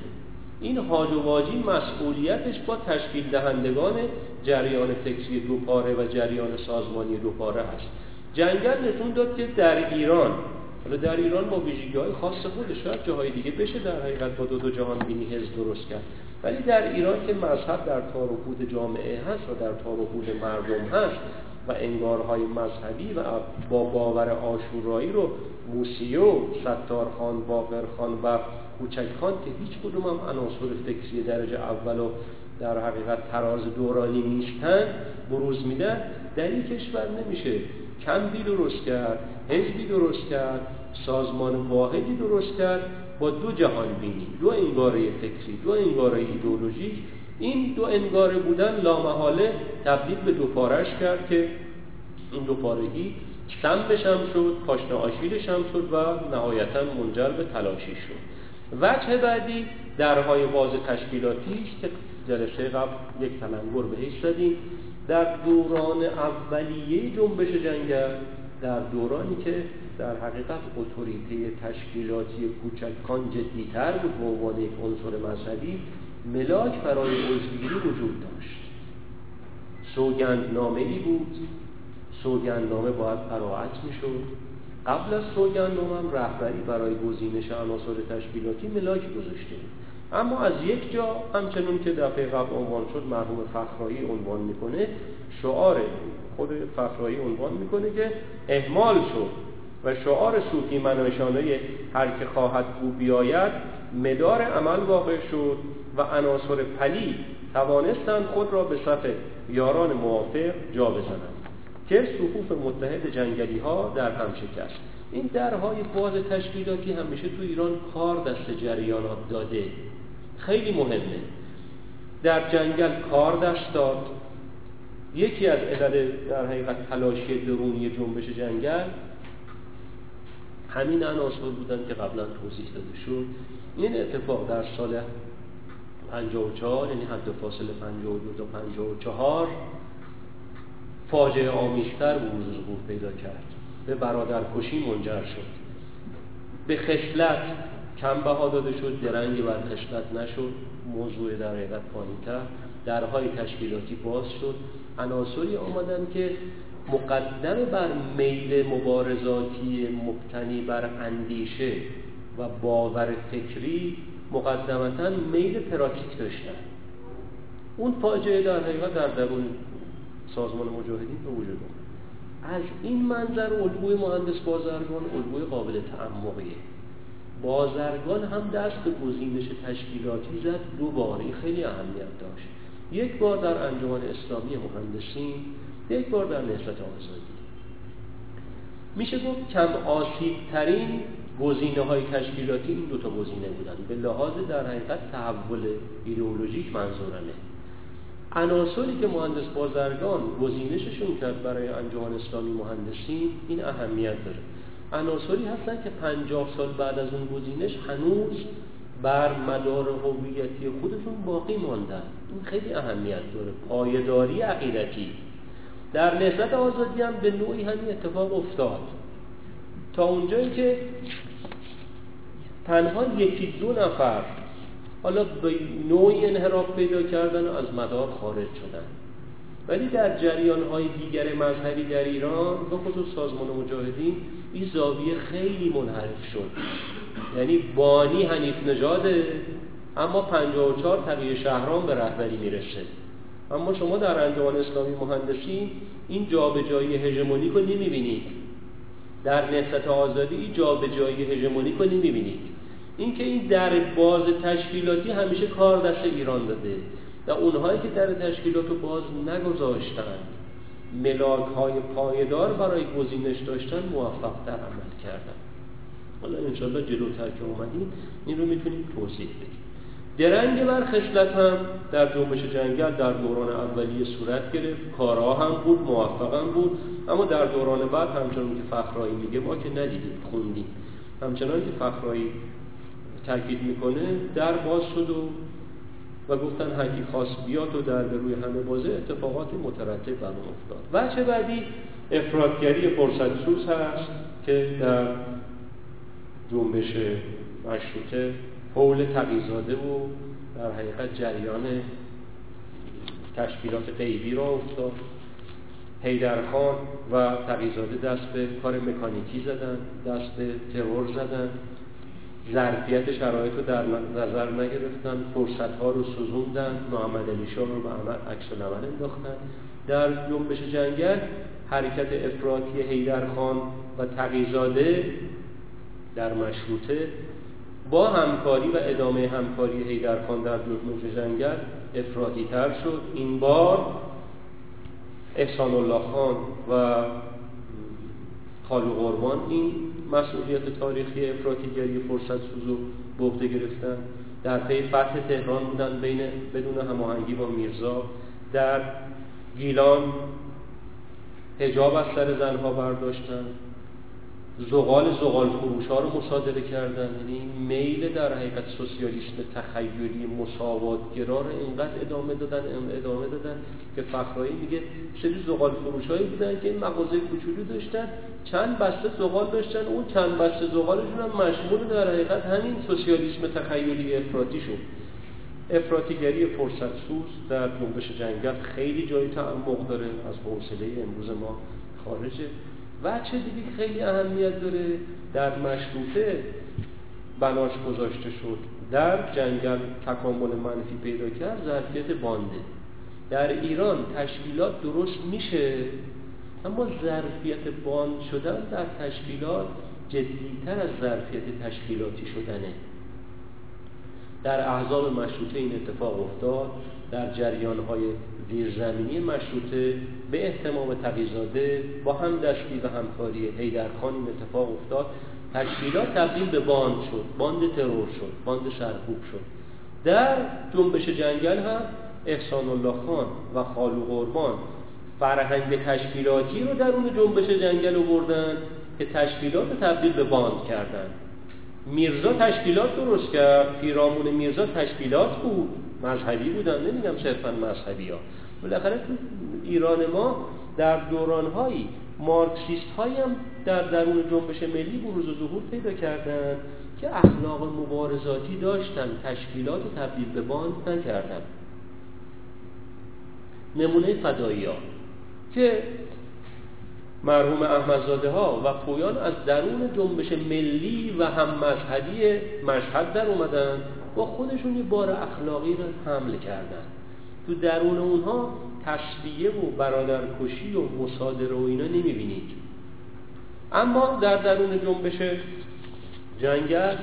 این هاج و واجی مسئولیتش با تشکیل دهندگان جریان فکری دو پاره و جریان سازمانی دو پاره هست. جنگل نشون داد که در ایران حالا در ایران با ویژگی های خاص خودش شاید جاهای دیگه بشه در حقیقت با دو دو جهان بینی حزب درست کرد. ولی در ایران که مذهب در تار و پود جامعه هست و در تار و پود مردم هست و انگارهای مذهبی و با باور آشورایی رو موسیو، ستارخان، باقرخان و کوچکخان که هیچ کدوم هم عناصر فکری درجه اول و در حقیقت تراز دورانی نیستن بروز میدن در این کشور نمیشه کمبی درست کرد حزبی درست کرد سازمان واحدی درست کرد با دو جهان بینی دو انگاره فکری دو انگاره ایدئولوژیک. این دو انگاره بودن لامحاله تبدیل به دو پارش کرد که این دو پارگی سمبش هم شد پاشنه آشیلش هم شد و نهایتا منجر به تلاشی شد. وجه بعدی درهای باز تشکیلاتی که جلسه قبل یک تلنگر بهش زدیم. در دوران اولیه جنبش جنگل در دورانی که در حقیقت اتوریته تشکیلاتی کوچکان جدیتر بود به عنوان یک عنصر مذهبی ملاک برای عضوگیری وجود داشت. سوگند نامه ای بود. سوگند نامه باید قرائت می‌شد. قبل از سوگند نامه هم رهبری برای گزینش عناصر تشکیلاتی ملاک گذاشته اما از یک جا همچنون که دفعه قبل عنوان شد مرحوم فخرایی عنوان می‌کنه شعار خود فخرایی عنوان می‌کنه که اهمال شد و شعار صوفی منایشانه هر که خواهد او بیاید مدار عمل واقع شد و عناصر پلی توانستند خود را به صف یاران موافق جا بزنند که صفوف متحد جنگلی ها در هم شکست. این درهای باز تشکیلاتی همیشه تو ایران کار دست جریانات داده. خیلی مهمه. در جنگل کار دست داد. یکی از علل در حقیقت تلاشی درونی جنبش جنگل همین عناصر بودن که قبلا توضیح داده شد. این اتفاق در سال 54 یعنی حد فاصله 52 تا 54 فاجعه آمیزتر بروز ظهور پیدا کرد. به برادرکشی منجر شد. به خشلت کم بها داده شد درنگی بر خشلت نشد موضوع در حقیقت پایینتر درهای تشکیلاتی باز شد. عناصری آمدن که مقدم بر میل مبارزاتی مبتنی بر اندیشه و باور فکری مقدمتا میل پراتیک داشتن. اون فاجعه در حقیقت در درون سازمان مجاهدین به وجود از این منظر الگوی مهندس بازرگان الگوی قابل تعمقیه. بازرگان هم دست به گزینش تشکیلاتی زد دو باره خیلی اهمیت داشت. یک بار در انجمن اسلامی مهندسین یک بار در نهضت آزادی. میشه گفت کم آسیب ترین گزینه های تشکیلاتی این دوتا گزینه بودن. به لحاظ در حقیقت تحول ایدئولوژیک منظورمه. عناصری که مهندس بازرگان گزینششون کرد برای انجمن اسلامی مهندسین این اهمیت داره. عناصری هستن که پنجاه سال بعد از اون گزینش هنوز بر مدار هویتی خودشون باقی ماندن. این خیلی اهمیت داره. پایداری عقیدتی. در نهضت آزادی هم به نوعی همین اتفاق افتاد. تا اونجایی که تنها یکی دو نفر حالا به نوعی انحراف پیدا کردن و از مدار خارج شدن. ولی در جریان های دیگر مذهبی در ایران به خصوص سازمان مجاهدین این زاویه خیلی منحرف شد. یعنی بانی حنیف نژاده اما 54 تقیه شهران به رهبری می‌رسه. اما شما در انجمن اسلامی مهندسی این جابجایی هژمونیک رو نمی‌بینید. در نهضت آزادی این جابجایی هژمونیک رو نمی‌بینید. اینکه این در باز تشکیلاتی همیشه کار دست ایران داده و اونهایی که در تشکیلات رو باز نگذاشتند ملاک های پایدار برای گزینش داشتن موفق در عمل کردن. حالا انشالله جلوتر که اومدیم این رو می‌تونیم توضیح بدیم. درنگ بر خشلت هم در جنبش جنگل در دوران اولیه صورت گرفت. کارها هم بود موفق هم بود. اما در دوران بعد همچنان که فخرایی میگه ما که ندیدیم خوندیم. همچنان که فخرایی تاکید می‌کنه در باز شد و و گفتن هرکی خاص بیاد و در به روی همه بازه اتفاقات مترتب بر افتاد. وجه بعدی؟ افرادگری فرصت سوز هست که در جنبش مشروطه حول تقیزاده و در حقیقت جریان تشکیلات غیبی را افتاد. حیدرخان و تقیزاده دست به کار مکانیکی زدن دست به ترور زدن. ظرفیت شرایط رو در نظر نگرفتن فرصت ها رو سوزوندن محمد علی شاه رو به عکس العمل انداختن. در جنبش جنگل حرکت افراطی حیدرخان و تقیزاده در مشروطه با همکاری و ادامه همکاری حیدرخان در جنبش جنگل افراطی تر شد. این بار احسان الله خان و خالو قربان این مسئولیت تاریخی افراطیگری فرصت سوزو بغده گرفتن در پی فتح تهران بودن بین بدون هماهنگی با میرزا. در گیلان هجاب از سر زنها برداشتن. زغال زغال فروش ها رو مصادره کردن. یعنی میل در حقیقت سوسیالیسم تخیلی مساواتگرا رو اینقدر ادامه دادن ادامه دادن که فخرایی میگه سری زغال فروش هایی بودن که این مغازه کوچولو داشتن چند بسته زغال داشتن. اون چند بسته زغالشون هم مشمول در حقیقت همین سوسیالیسم تخیلی افراطی شد. افراطیگری فرصت سوز در جنبش جنگل خیلی جای تعمق داره. از حوصله امروز ما خارجه. و چه دیگه خیلی اهمیت داره؟ در مشروطه بناش گذاشته شد. در جنگل تکامل منفی پیدا کرد ظرفیت بانده. در ایران تشکیلات درست میشه اما ظرفیت باند شدن در تشکیلات جدیتر از ظرفیت تشکیلاتی شدنه. در احزاب مشروطه این اتفاق افتاد. در جریان های زیرزمینی مشروطه به احتمام تقیزاده با هم دستی و همکاری حیدرخان این اتفاق افتاد. تشکیلات تبدیل به باند شد باند ترور شد باند سرکوب شد. در جنبش جنگل هم احسان الله خان و خالو قربان فرهنگ تشکیلاتی رو در اون جنبش جنگل بردن که تشکیلات تبدیل به باند کردن. میرزا تشکیلات درست کرد پیرامون میرزا تشکیلات بود. مذهبی بودن. نمیگم صرفا مذهبی ها. بالاخره تو ایران ما در دورانهایی مارکسیست هایی هم در درون جنبش ملی بروز و ظهور پیدا کردند که اخلاق مبارزاتی داشتن تشکیلات و تبدیل به باند نکردن. نمونه فدایی ها که مرحوم احمدزاده ها و پویان از درون جنبش ملی و هم مذهبی مشهد در اومدن. با خودشون یه بار اخلاقی رو حمل کردن. تو درون اونها تصویه و برادرکشی و مصادره و اینا نمی‌بینید اما در درون جنبش جنگل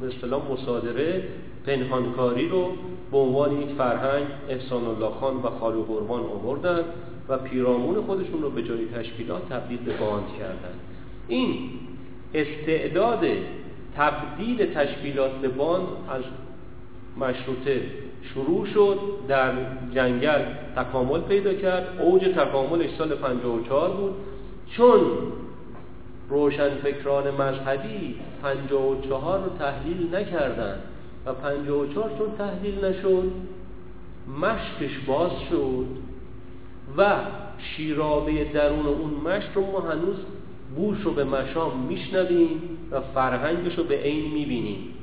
به اصطلاح مصادره پنهانکاری رو به عنوان یک فرهنگ احسان الله خان و خالو قربان آوردن و پیرامون خودشون رو به جای تشکیلات تبدیل به باند کردن. این استعداد تبدیل تشکیلات باند از مشروطه شروع شد در جنگل تکامل پیدا کرد. اوج تکاملش سال 54 بود. چون روشن فکران مذهبی 54 رو تحلیل نکردن و 54 چون تحلیل نشد مشکش باز شد و شیرابه درون اون مشک رو ما هنوز بوش رو به مشام میشنویم و فرهنگش رو به عین می‌بینیم.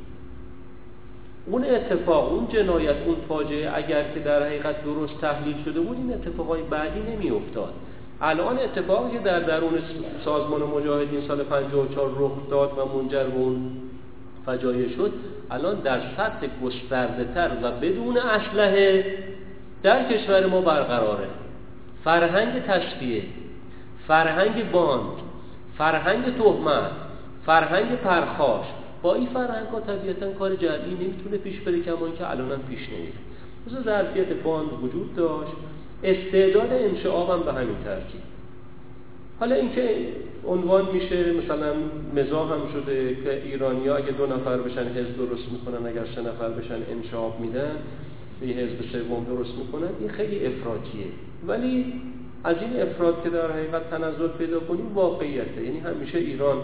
اون اتفاق اون جنایت اون فاجعه اگر که در حقیقت درست تحلیل شده بود این اتفاقای بعدی نمیافتاد. الان اتفاقی که در درون سازمان مجاهدین سال 54 رخ داد و منجر به اون فجایع شد الان در سطح گسترده تر و بدون اسلحه در کشور ما برقراره. فرهنگ تصفیه فرهنگ باند فرهنگ تهمت فرهنگ پرخاش. با این فرهنگ ها طبیعتا کار جمعی نمی‌تونه پیش بره کما که الان هم پیش نمیره مثل ظرفیت باند وجود داشت. استعداد انشعاب هم به همین ترکیب. حالا اینکه عنوان میشه مثلا مزاح هم شده که ایرانی ها اگه دو نفر بشن حزب درست می‌کنن اگر سه نفر بشن انشعاب میدن به حزب سوم درست می‌کنن این خیلی افراطیه. ولی از این افراد که در حقیقت تنظر پیدا کنیم واقعیته. یعنی همیشه ایران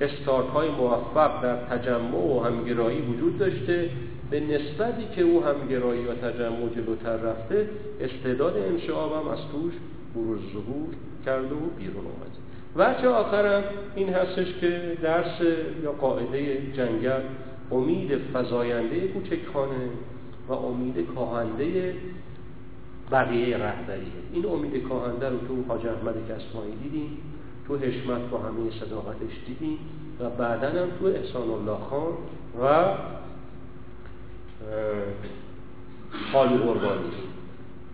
استارت های موفق در تجمع و همگرایی وجود داشته. به نسبتی که او همگرایی و تجمع جلوتر رفته استعداد انشعاب هم از توش بروز ظهور کرده و بیرون اومده وجه آخرم این هستش که درس یا قاعده جنگل امید فضاینده کوچکانه و امید کاهنده بقیه رهبریه این امید کاهنده رو تو حاج احمد کسمایی دیدیم تو حشمت با همه صداقتش دیدیم و بعدا هم تو احسان الله خان و خالی قربانی.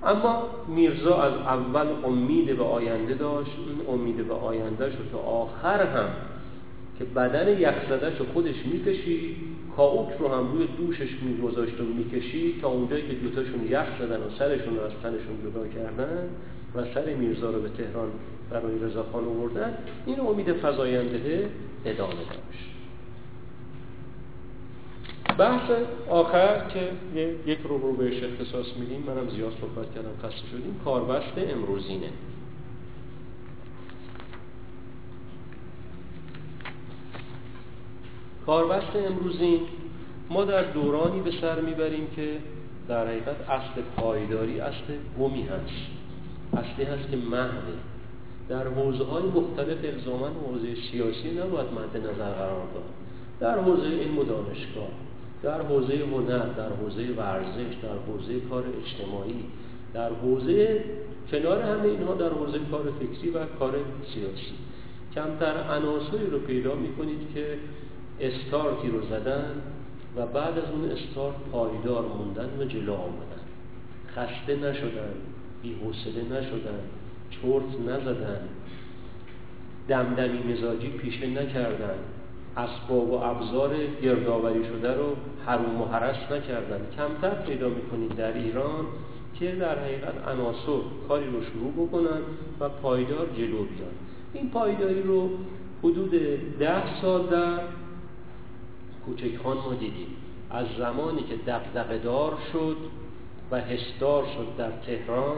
اما میرزا از اول امید به آینده داشت این امید به آینده شد تا آخر هم که بدن یخزدهش رو خودش می‌کشید کاوک رو هم روی دوشش میگذاشت و می‌کشید تا اونجایی که دوتاشون یخ زدن و سرشون رو از تنشون جدا کردن و سر میرزا رو به تهران برای رضاخان آوردن این امید فضاینده ادامه داشت. بحث آخر که یک رو رو بهش اختصاص میدیم منم زیاد صحبت کردم خسته شدیم. کاربست امروزینه. کاربست امروزین ما در دورانی به سر می‌بریم که در حقیقت اصل پایداری اصل گمی هست. اصلی هست که محوه در حوزه های مختلف الزامن حوزه سیاسی نباید مد نظر قرار داد. در حوزه علم و دانشگاه در حوزه هنر در حوزه ورزش در حوزه کار اجتماعی در حوزه کنار همه اینها در حوزه کار فکری و کار سیاسی. کمتر عناصری رو پیدا می‌کنید که استارتی رو زدن و بعد از اون استارت پایدار موندن و جلو آمدن. خسته نشدن بی‌حوصله نشدن چرت نزدن دمدمی مزاجی پیشه نکردن اسباب و ابزار گردآوری شده رو حروم و حرس نکردن. کمتر پیدا می‌کنید در ایران که در حقیقت عناصر کاری رو شروع بکنن و پایدار جلو بیان. این پایداری رو حدود ده سال در کوچکان ما دیدیم. از زمانی که دقدقه دار شد و حسدار شد در تهران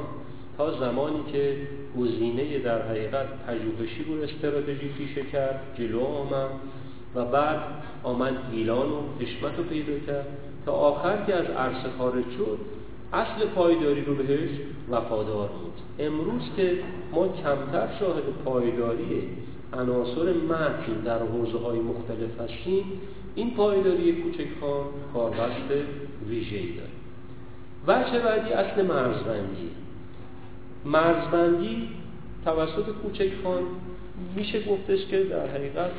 تا زمانی که گزینه در حقیقت پژوهشی رو استراتژی پیشه کرد جلو آمد و بعد آمد گیلان و حشمت رو پیدا کرد. تا آخر که از عرصه خارج شد اصل پایداری رو بهش وفادار بود. امروز که ما کمتر شاهد پایداری عناصر متن در حوزه های مختلف هستیم این پایداری کوچکان کاربست ویژه‌ای داره. وجه بعدی اصل مرزبندی. مرزبندی توسط کوچکان میشه گفتش که در حقیقت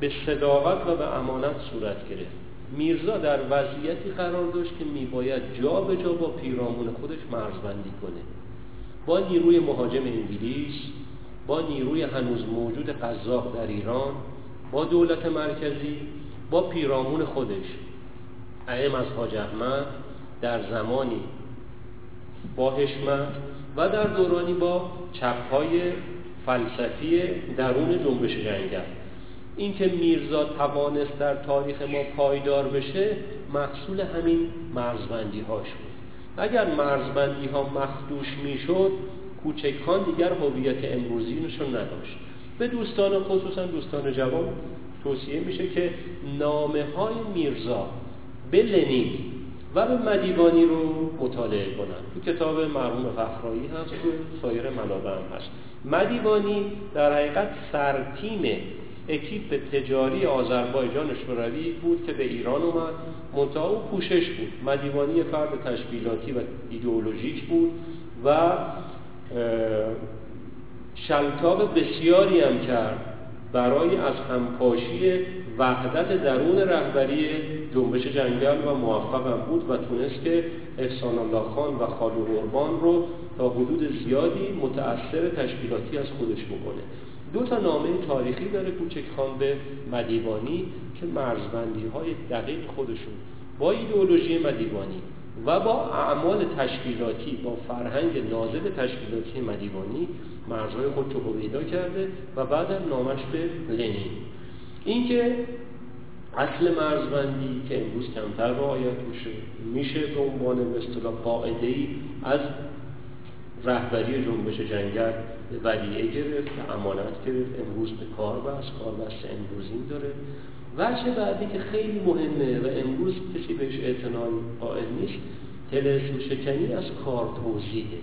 به صداقت و به امانت صورت گرفت. میرزا در وضعیتی قرار داشت که میباید جا به جا با پیرامون خودش مرزبندی کنه. با نیروی مهاجم انگلیس با نیروی هنوز موجود قذاق در ایران با دولت مرکزی با پیرامون خودش. ایم از حاج احمد در زمانی با حشمت و در دورانی با چپهای فلسفی درون جنبش جنگل اینکه میرزا توانست در تاریخ ما پایدار بشه محصول همین مرزبندی هاش بود. اگر مرزبندی ها مخدوش می‌شد کوچکان دیگر هویت امروزی نشون نداشت. به دوستان خصوصا دوستان جوان توصیه میشه که نامه های میرزا به لنین و به مدیبانی رو مطالعه کنن. تو کتاب مرحوم فخرایی هست تو سایر منابع هم هست. مدیبانی در حقیقت سرتیم اکیپ تجاری آذربایجان شوروی بود که به ایران اومد. منتها او پوشش بود. مدیوانی فرد تشکیلاتی و ایدئولوژیک بود و شلتاب بسیاری هم کرد برای از همپاشی وحدت درون رهبری جنبش جنگل و موفق هم بود و تونست که احسان الله خان و خالو قربان رو تا حدود زیادی متأثر تشکیلاتی از خودش بکنه. دو تا نامه تاریخی داره کوچک خان به مدیوانی که مرزبندی های دقیق خودشون با ایدئولوژی مدیوانی و با اعمال تشکیلاتی با فرهنگ نازل تشکیلاتی مدیوانی مرزهای خود رو کرده و بعد نامش به لنین. اینکه اصل مرزبندی که امروز کمتر رعایت میشه میشه به عنوان به اصطلاح قاعده ای از رهبری جنبش جنگل ودیعه گرفت امانت گرفت امروز به کار بست کار بست امروزین داره. وجه بعدی که خیلی مهمه و امروز کسی بهش اعتنای قائل نیست تلسم شکنی از کار توضیحه.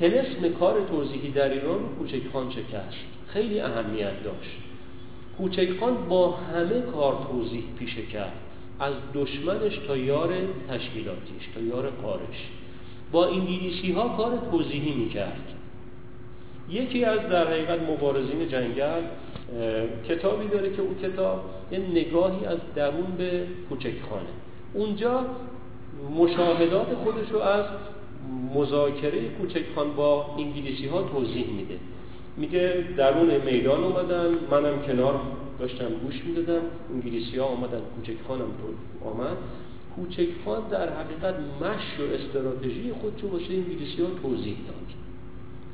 تلسم کار توضیحی در ایران کوچکخان شکست. خیلی اهمیت داشت. کوچکخان با همه کار توضیح پیشه کرد. از دشمنش تا یار تشکیلاتیش تا یار کارش با انگلیسی ها کار توضیحی می‌کرد. یکی از در حقیقت مبارزین جنگل کتابی داره که اون کتاب یه نگاهی از درون به کوچکخانه. اونجا مشاهدات خودش رو از مذاکره کوچکخان با انگلیسی ها توضیح میده. میگه درون میدان اومدن منم کنار داشتم گوش می‌دادم انگلیسی ها آمدن کوچکخانم تو آمد. کوچکخان در حقیقت مش و استراتژی خودشو واسه انگلیسی ها توضیح داد.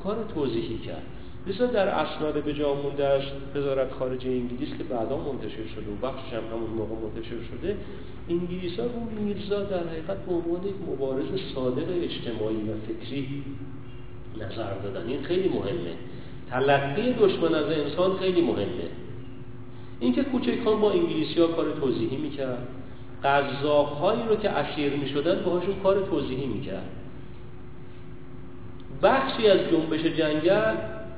کار توضیحی کرد. بسیار در اسناد به جا مونده وزارت خارجه انگلیس که بعدا منتشر شده و بخشش هم همون موقع منتشر شده انگلیس ها رو میرزا در حقیقت به عنوان یک مبارز صادق اجتماعی و فکری نظر دادن. این خیلی مهمه. تلقی دشمن از انسان خیلی مهمه. اینکه کوچکان با انگلیسی ها کار توضیحی می‌کرد. قذاق هایی رو که اسیر می‌شدن باهاشون کار توضیحی می‌کرد. بخشی از جنبش جنگل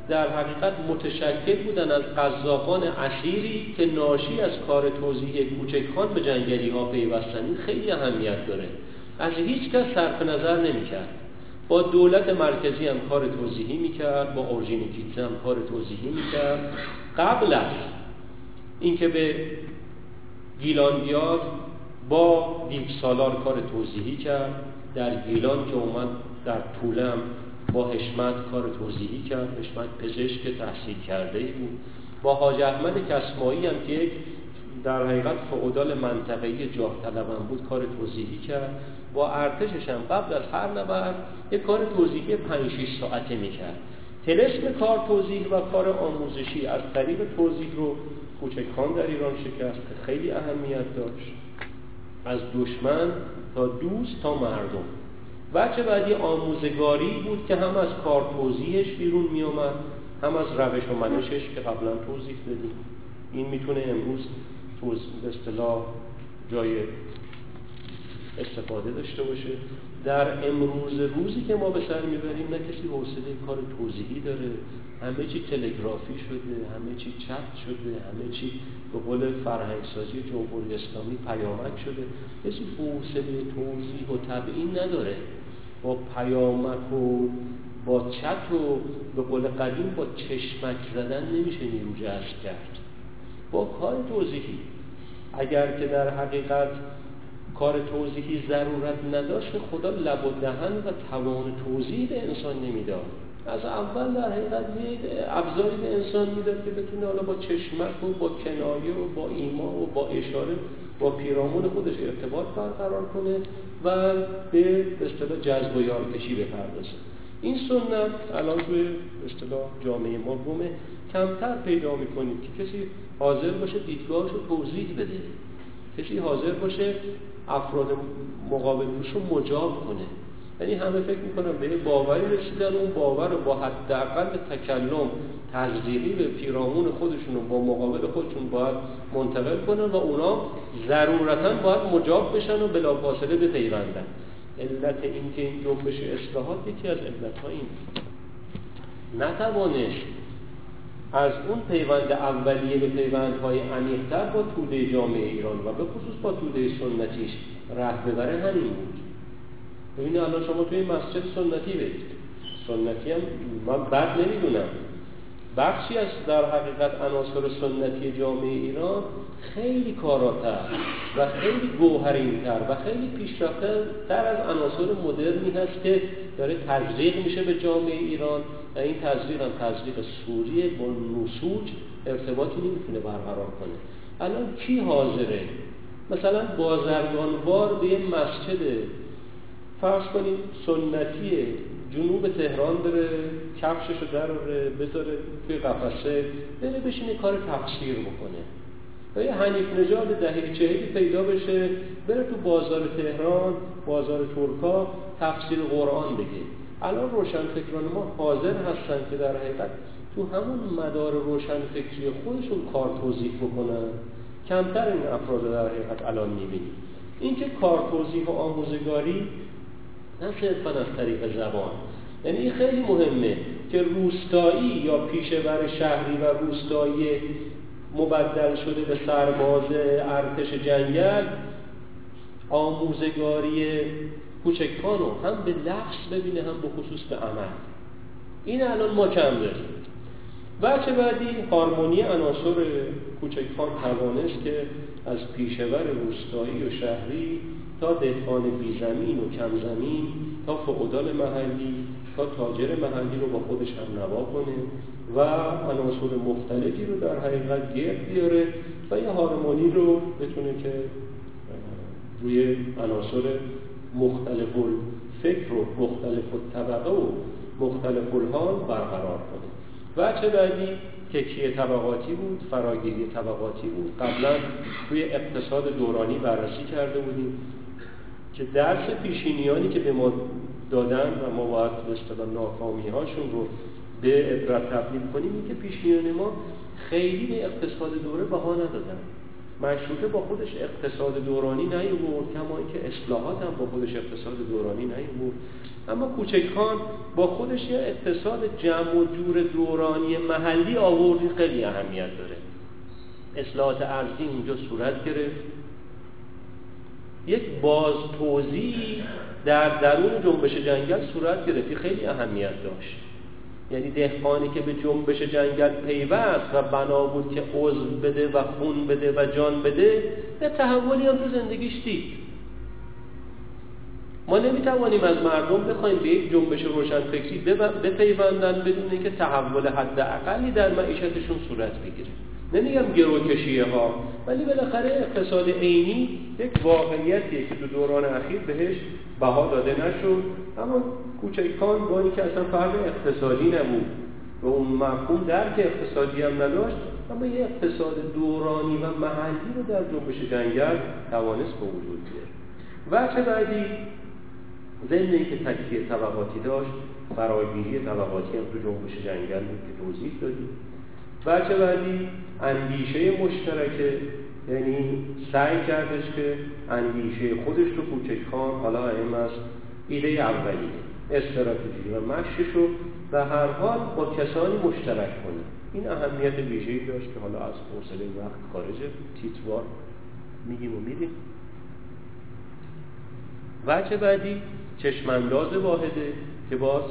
در حقیقت متشکل بودن از قذاقان اسیری که ناشی از کار توضیحی کوچکان به جنگلی ها پیوستن خیلی اهمیت داره. از هیچ کس صرف نظر نمی‌کرد. با دولت مرکزی هم کار توضیحی می‌کرد با اورژینیکیت هم کار توضیحی می‌کرد. قبل از اینکه به گیلان بیاد با دیو سالار کار توضیحی کرد در گیلان که اومد در طولم با حشمت کار توضیحی کرد حشمت پزشک تحصیل کرده بود. با حاج احمد کسمایی هم که یک در حقیقت فعودال منطقه‌ای جاه طلبم بود کار توضیحی کرد. با ارتشش هم قبل از هر نبرد یک کار توضیحی 5 6 ساعته می‌کرد. تلسم کار توضیح و کار آموزشی از طریق توضیح رو کوچکان در ایران شکست که خیلی اهمیت داشت. از دشمن تا دوست تا مردم. بچه بعدی آموزگاری بود که هم از کار توضیحش بیرون می آمد هم از روش و منشش که قبلا توضیح دادیم. این می‌تونه امروز به اصطلاح جای استفاده داشته باشه. در امروز روزی که ما به سر می‌بریم نه کسی حوصله کار توضیحی داره. همه چی تلگرافی شده همه چی چت شده همه چی به قول فرهنگسازی جمهوری اسلامی پیامک شده. کسی حوصله توضیح و تبعین نداره. با پیامک و با چت و به قول قدیم با چشمک زدن نمیشه نیرو جذب کرد. با کار توضیحی. اگر که در حقیقت کار توضیحی ضرورت نداشت خدا لب و دهن و توان توضیح به انسان نمی‌داد. از اول در حقیقت ابزاری به انسان می‌داد که بتونه حالا با چشمک و با کنایه و با ایما و با اشاره با پیرامون خودش ارتباط برقرار کنه و به اصطلاح جذب و یارکشی بپردازه. این سنت الان توی اصطلاح جامعه ما گمه کمتر پیدا می‌کنید که کسی حاضر باشه دیدگاهش رو توضیح بده. کسی حاضر باشه افراد مقابل رو مجاب کنه. یعنی همه فکر می‌کنم به باوری رسیدن اون باور رو با حداقل تکلم تزدیقی به پیرامون خودشون و با مقابل خودشون باید منتقل کنن و اونا ضرورتا باید مجاب بشن و بلافاصله بپیوندن. علت اینکه این جنبش اصلاحات یکی از علتها این. نتوانست از اون پیوند اولیه به پیوندهای عمیقتر با توده جامعه ایران و به خصوص با توده سنتیش راه ببره همین بود. ببینید الان شما توی مسجد سنتی برید. سنتی هم من بد نمی‌دونم. بخشی از در حقیقت عناصر سنتی جامعه ایران خیلی کاراتر و خیلی گوهرینتر و خیلی پیشرفته تر از عناصر مدرنی هست که داره تزریق میشه به جامعه ایران و این تزریق هم تزریق سوریه با نسوج ارتباطی نمی‌تونه برقرار کنه. الان کی حاضره؟ مثلا بازرگانوار به یه مسجد فرض کنیم سنتی جنوب تهران بره کفششو دراره بذاره توی قفسه. بره بشینه کار تفسیر بکنه. و یه حنیف نژاد دهه چهلی پیدا بشه بره تو بازار تهران بازار ترکا تفسیر قرآن بگه. الان روشن فکران ما حاضر هستن که در حقیقت تو همون مدار روشن فکری خودشون کار توضیح بکنن. کمتر این افراد در حقیقت الان می‌بینیم. اینکه کار توضیح و آموزگاری نه صرفا از طریق زبان. یعنی این خیلی مهمه که روستایی یا پیشور شهری و روستایی مبدل شده به سرباز ارتش جنگل آموزگاری کوچکان رو هم به لفظ ببینه هم به خصوص به عمل. این الان ما کم داریم. بچه بعدی هارمونی عناصر کوچکان توانست که از پیشور روستایی و شهری تا دهقان بیزمین و کمزمین تا فعودال محلی تا تاجر محلی رو با خودش هم نوا کنه و عناصر مختلفی رو در حقیقت گرد بیاره و یه هارمونی رو بتونه که روی عناصر مختلف فکر و مختلف طبقه و مختلف الحال برقرار کنه. وچه بعدی؟ تکیه طبقاتی بود؟ فراگیری طبقاتی بود. قبلا روی اقتصاد دورانی بررسی کرده بودیم. که درس پیشینیانی که به ما دادن و ما باید به ناکامی هاشون رو به عبرت تبدیل کنیم این که پیشینیان ما خیلی به اقتصاد دوره بها ندادن. مشروطه با خودش اقتصاد دورانی نیورد کما اینکه اصلاحات هم با خودش اقتصاد دورانی نیورد اما کوچکان با خودش یه اقتصاد جمع و جور دورانی محلی آوردی خیلی اهمیت داره. اصلاحات ارزی اونجا صورت گرفت. یک باز توضیح در درون جنبش جنگل صورت گرفتی خیلی اهمیت داشت. یعنی دهقانی که به جنبش جنگل پیوست و بنا بود که عضو بده و خون بده و جان بده به تحولی هم تو زندگیش دید. ما نمی‌توانیم از مردم بخوایم به یک جنبش روشنفکری بپیوندن بدون که تحول حد اقلی در معیشتشون صورت بگیره. نمیگم گروکشیه ها ولی بالاخره اقتصاد عینی یک واقعیتیه که تو دوران اخیر بهش بها داده نشد. اما کوچکان با اینکه اصلا فرق اقتصادی نبود و اون مفهوم درک اقتصادی هم نداشت اما یه اقتصاد دورانی و محلی رو در جنبش جنگل توانست به وجود بیاره. و چه بعدی؟ ضمن اینکه تکیه طبقاتی داشت فراگیری طبقاتی هم تو جنبش جنگل بود که توضیح دادیم. بچه بعدی اندیشه مشترکه. یعنی سعی کردش که اندیشه خودش رو کوچکان حالا این از ایده اولیه استراتژی و مشش رو به هر حال با کسانی مشترک کنه. این اهمیت ویژه‌ای داشت که حالا از حوصله وقت خارجه تیتوار میگیم و میریم. وچه بعدی چشمانداز واحده که باز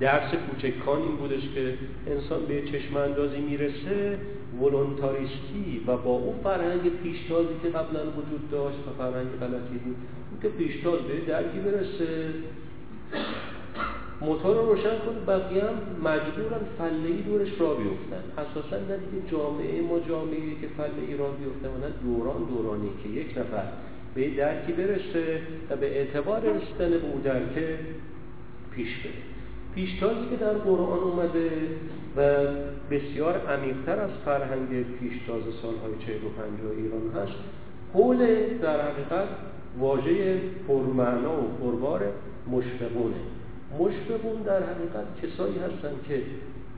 درس کوچکان این بودش که انسان به چشم اندازی می‌رسه ولونتاریستی و با اون فرهنگ پیشتازی که قبلا وجود داشت و فرهنگ غلطی بود اون که پیشتاز به درکی برسه. موتور رو روشن کنه بقیه هم مجبورن فله دورش را بیفتن. اساسا ندیدیم جامعه ما جامعه که فله را بیفته نه دوران دورانی که یک نفر به درکی برسه و به اعتبار رسیدن به او درکه پیش بره. پیشتازی که در قرآن اومده و بسیار عمیقتر از فرهنگ پیشتاز سالهای 45 ایران هست حول در حقیقت واژه پرمعنا و پربار مشفقونه مشفقون در حقیقت کسایی هستن که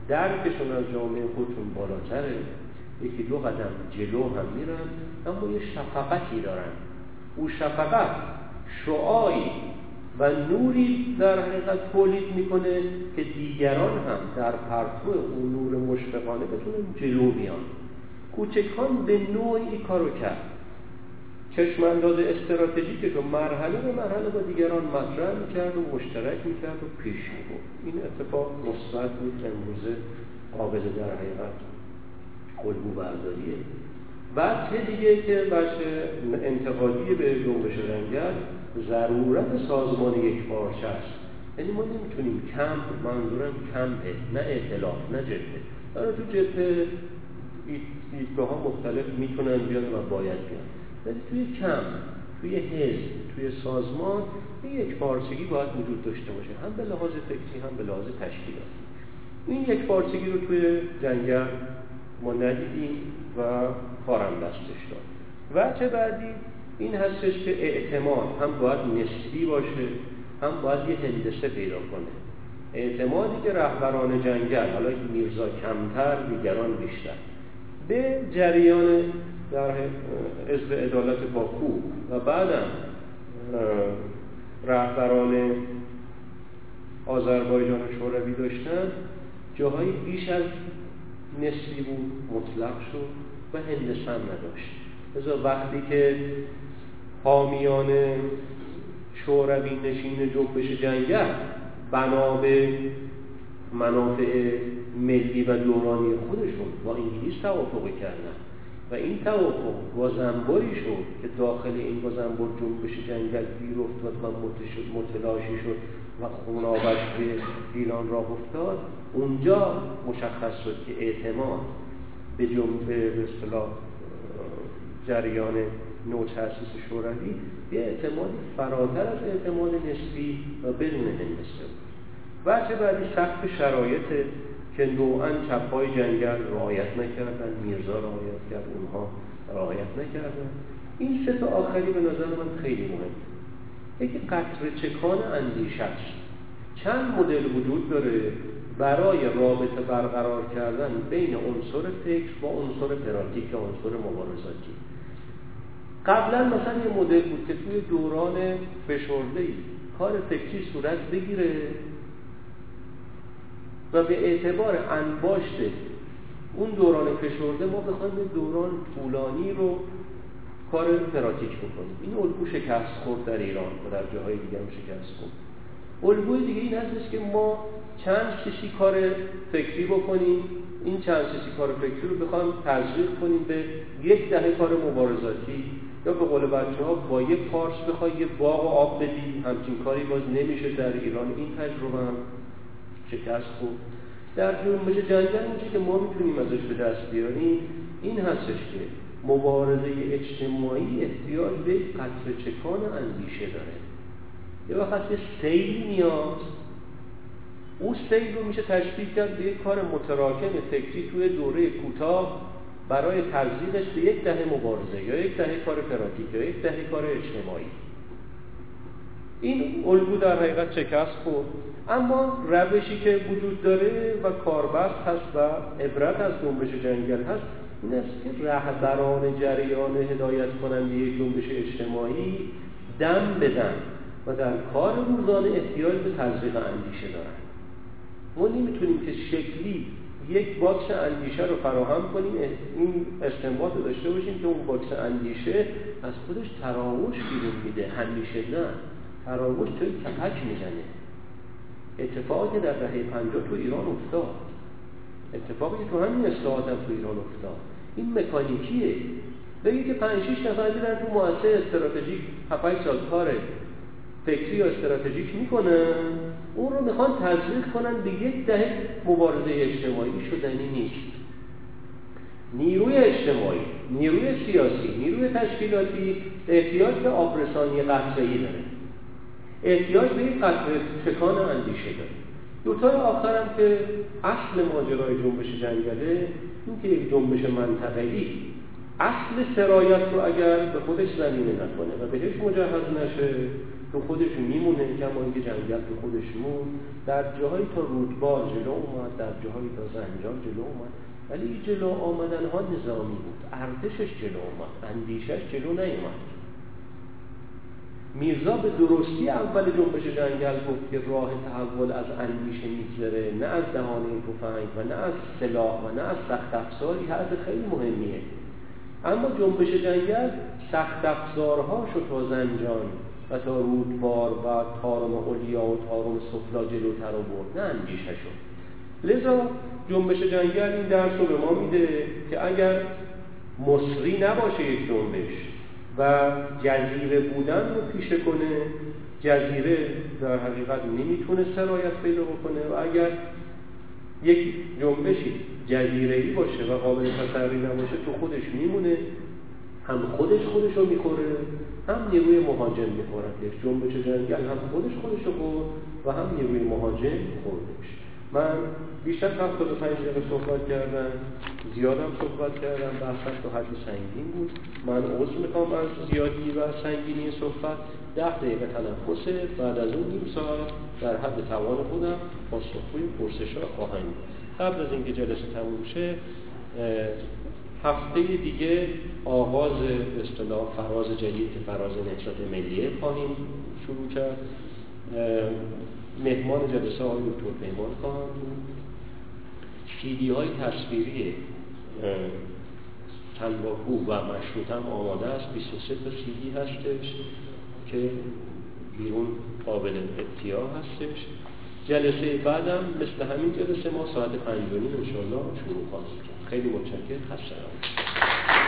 درکشون از جامعه خودشون بالاتره. یکی دو قدم جلو هم میرن اما یه شفقتی دارن. او شفقت شعایی و نوری در حقیقت تولید می‌کنه که دیگران هم در پرتو اون نور مشفقانه بتونن جلو بیان. کوچکان به نوعی کارو کرد. چشم انداز استراتژیک رو مرحله به مرحله با دیگران مطرح می‌کرد و مشترک می‌کرد و پیش می‌برد. این اتفاق مثبت بود که امروزه قابل در حقیقت الگو برداریه بعد دیگه که بچه انتقادی به جنبش رنگل ضرورت سازمان یک پارچه است. یعنی ما نمی‌تونیم کم منظورم کمه نه اعتلاف نه جبهه. برای تو جبهه دیدگاه ها مختلف می‌تونن بیان و باید بیان. ولی توی کم توی حزب توی سازمان یک پارچگی باید وجود داشته باشه. هم به لحاظ فکری هم به لحاظ تشکیلاتی این یک پارچگی رو توی جنگل ما ندیدیم. و کارم دستش داد. و چه بعدی؟ این هستش که اعتماد هم باید نسبی باشه هم باید یه هندسه پیدا کنه. اعتمادی که رهبران جنگل حالا میرزا کمتر دیگران بیشتر. به جریان در حزب عدالت باکو و بعدم رهبران آذربایجان شوروی داشتن جاهایی بیش از نسبی بود مطلق شد. و هندستان نداشت. لذا وقتی که حامیان شوروی نشین جنبش جنگل بنا به منافع ملی و دورانی خودشون با انگلیس توافقی کردن. و این توافق گازنباری شد که داخل این گازنبار جنبش جنگل گیر افتاد و متلاشی شد و خونابش به ایران را افتاد. اونجا مشخص شد که اعتماد به جنبه به اصطلاح جریان نو تاسیس شوروی یه اعتماد فراتر از اعتماد نسبی و بدون هندسه بود. بچه بعدی سخت شرایط که نوعا چپای جنگل رعایت نکردن میرزا رعایت کرد اونها رعایت نکردن. این سه تا آخری به نظر من خیلی مهم یکی قطر چکان اندیشه است چند مدل وجود داره برای رابطه برقرار کردن بین عنصر فکر با عنصر پراتیک یا عنصر مبارزاتی؟ قبلا مثلا یه مدل بود که توی دوران فشرده کار فکری صورت بگیره و به اعتبار انباشت اون دوران فشرده ما بخوایم دوران طولانی رو کار پراتیک بکنیم. این الگو شکست خورد در ایران و در جاهای دیگه هم شکست خورد. الگوی دیگه این هستش که ما چند ششی کار فکری بکنیم این چند ششی کار فکری رو بخوایم تزریق کنیم به یک دهه کار مبارزاتی یا به قول بچه ها با یک پارس بخوای یه باغ و آب بدی همچین کاری باز نمیشه در ایران. این تجربه هم شکست خورد. در جنبش جنگل اون که ما می‌تونیم ازش به دست بیاریم این هستش که مبارزه اجتماعی احتیاج به قطر چکان اندیشه داره. یه وقت یه سیل میاد اون سیل رو میشه تشبیه کرد به یک کار متراکم فکری توی دوره کوتاه برای تزدیدش به یک دهه مبارزه یا یک دهه کار پراتیک یا یک دهه کار اجتماعی. این الگو در حقیقت شکست خورد. اما روشی که وجود داره و کاربست هست و عبرت از جنبش جنگل هست این است که رهبران جریان هدایت کننده یک جنبش اجتماعی دم بدن. و در کار روزانه احتیاج به تزریق اندیشه دارن. ما نمی‌تونیم که شکلی یک box اندیشه رو فراهم کنیم این استنباط داشته باشیم که اون box اندیشه از خودش تراوش بیرون میده. همیشه نه. تراوش توی کپک می‌زنه. اتفاقی در دهه پنجاه تو ایران افتاد. اتفاقی که تو همین اصلاحات هم تو ایران افتاد. این مکانیکیه. بگید که پنج شیش نفر در تو مؤسسه استراتژیک 7 سال کار فکری یا استراتژیک می‌کنن؟ اون رو می‌خوان تزریق کنن به یک دهه مبارزه اجتماعی شدنی نیست. نیروی اجتماعی نیروی سیاسی نیروی تشکیلاتی احتیاج به آبرسانی قطعی داره. احتیاج به یک قطع چکان اندیشه داره. دوتای آخرم که اصل ماجرای جنبش جنگله این که یک جنبش منطقه‌ای. اصل سرایت رو اگر به خودش زمینه نکنه و بهش مجهز نشه تو خودش میمونه کما اینکه جنگل تو خودش مون در جاهایی تا رودبار جلو اومد در جاهایی تا زنجان جلو اومد. ولی جلو آمدن ها نظامی بود. ارتشش جلو اومد اندیشش جلو نیومد. میرزا به درستی اول جنبش جنگل گفت که راه تحول از اندیشه میگذره نه از دهانه تفنگ و نه از سلاح و نه از سخت افزاری حرف خیلی مهمیه. اما جنبش جنگل سخت افزارهاشو تا زنجان و تا رودبار و تارم اولیا و تارم سفلا جلوتر و برد نه اندیشه شد. لذا جنبش جنگل این درس رو به ما میده که اگر مصری نباشه یک جنبش و جزیره بودن رو پیشه کنه جزیره در حقیقت نمی‌تونه سرایت پیدا بکنه و اگر یک جنبشی جزیره باشه و قابل تصوری نباشه تو خودش میمونه. هم خودش خودش رو می‌خوره هم نیروی مهاجم میخورتش جنبش جنگل هم خودش خودش رو خورد و هم نیروی مهاجم خوردش. من بیشتر پنج دقیقه صحبت کردم زیادم صحبت کردم بحثم تو حجم سنگین بود. من عذر می‌کنم از زیادی و سنگینی صحبت. ده دقیقه تنفسه بعد از اون نیم ساعت در حد توان خودم پاسخگوی پرسش ها خواهم قبل از اینکه جلسه تموم شه هفته دیگه آغاز اصطلاح فراز جدید که فراز نهضت ملیه خواهیم شروع کرد. مهمان جلسه آقای دکتر پیمان خواهم بود. سیدی های تصویری تنباکو و مشروط هم آماده است. 23 تا سیدی هستش که بیرون قابل اتیاه هستش. جلسه بعدم مثل همین جلسه ما ساعت پنج و انشالله شروع خواهیم خیلی متشکر خسته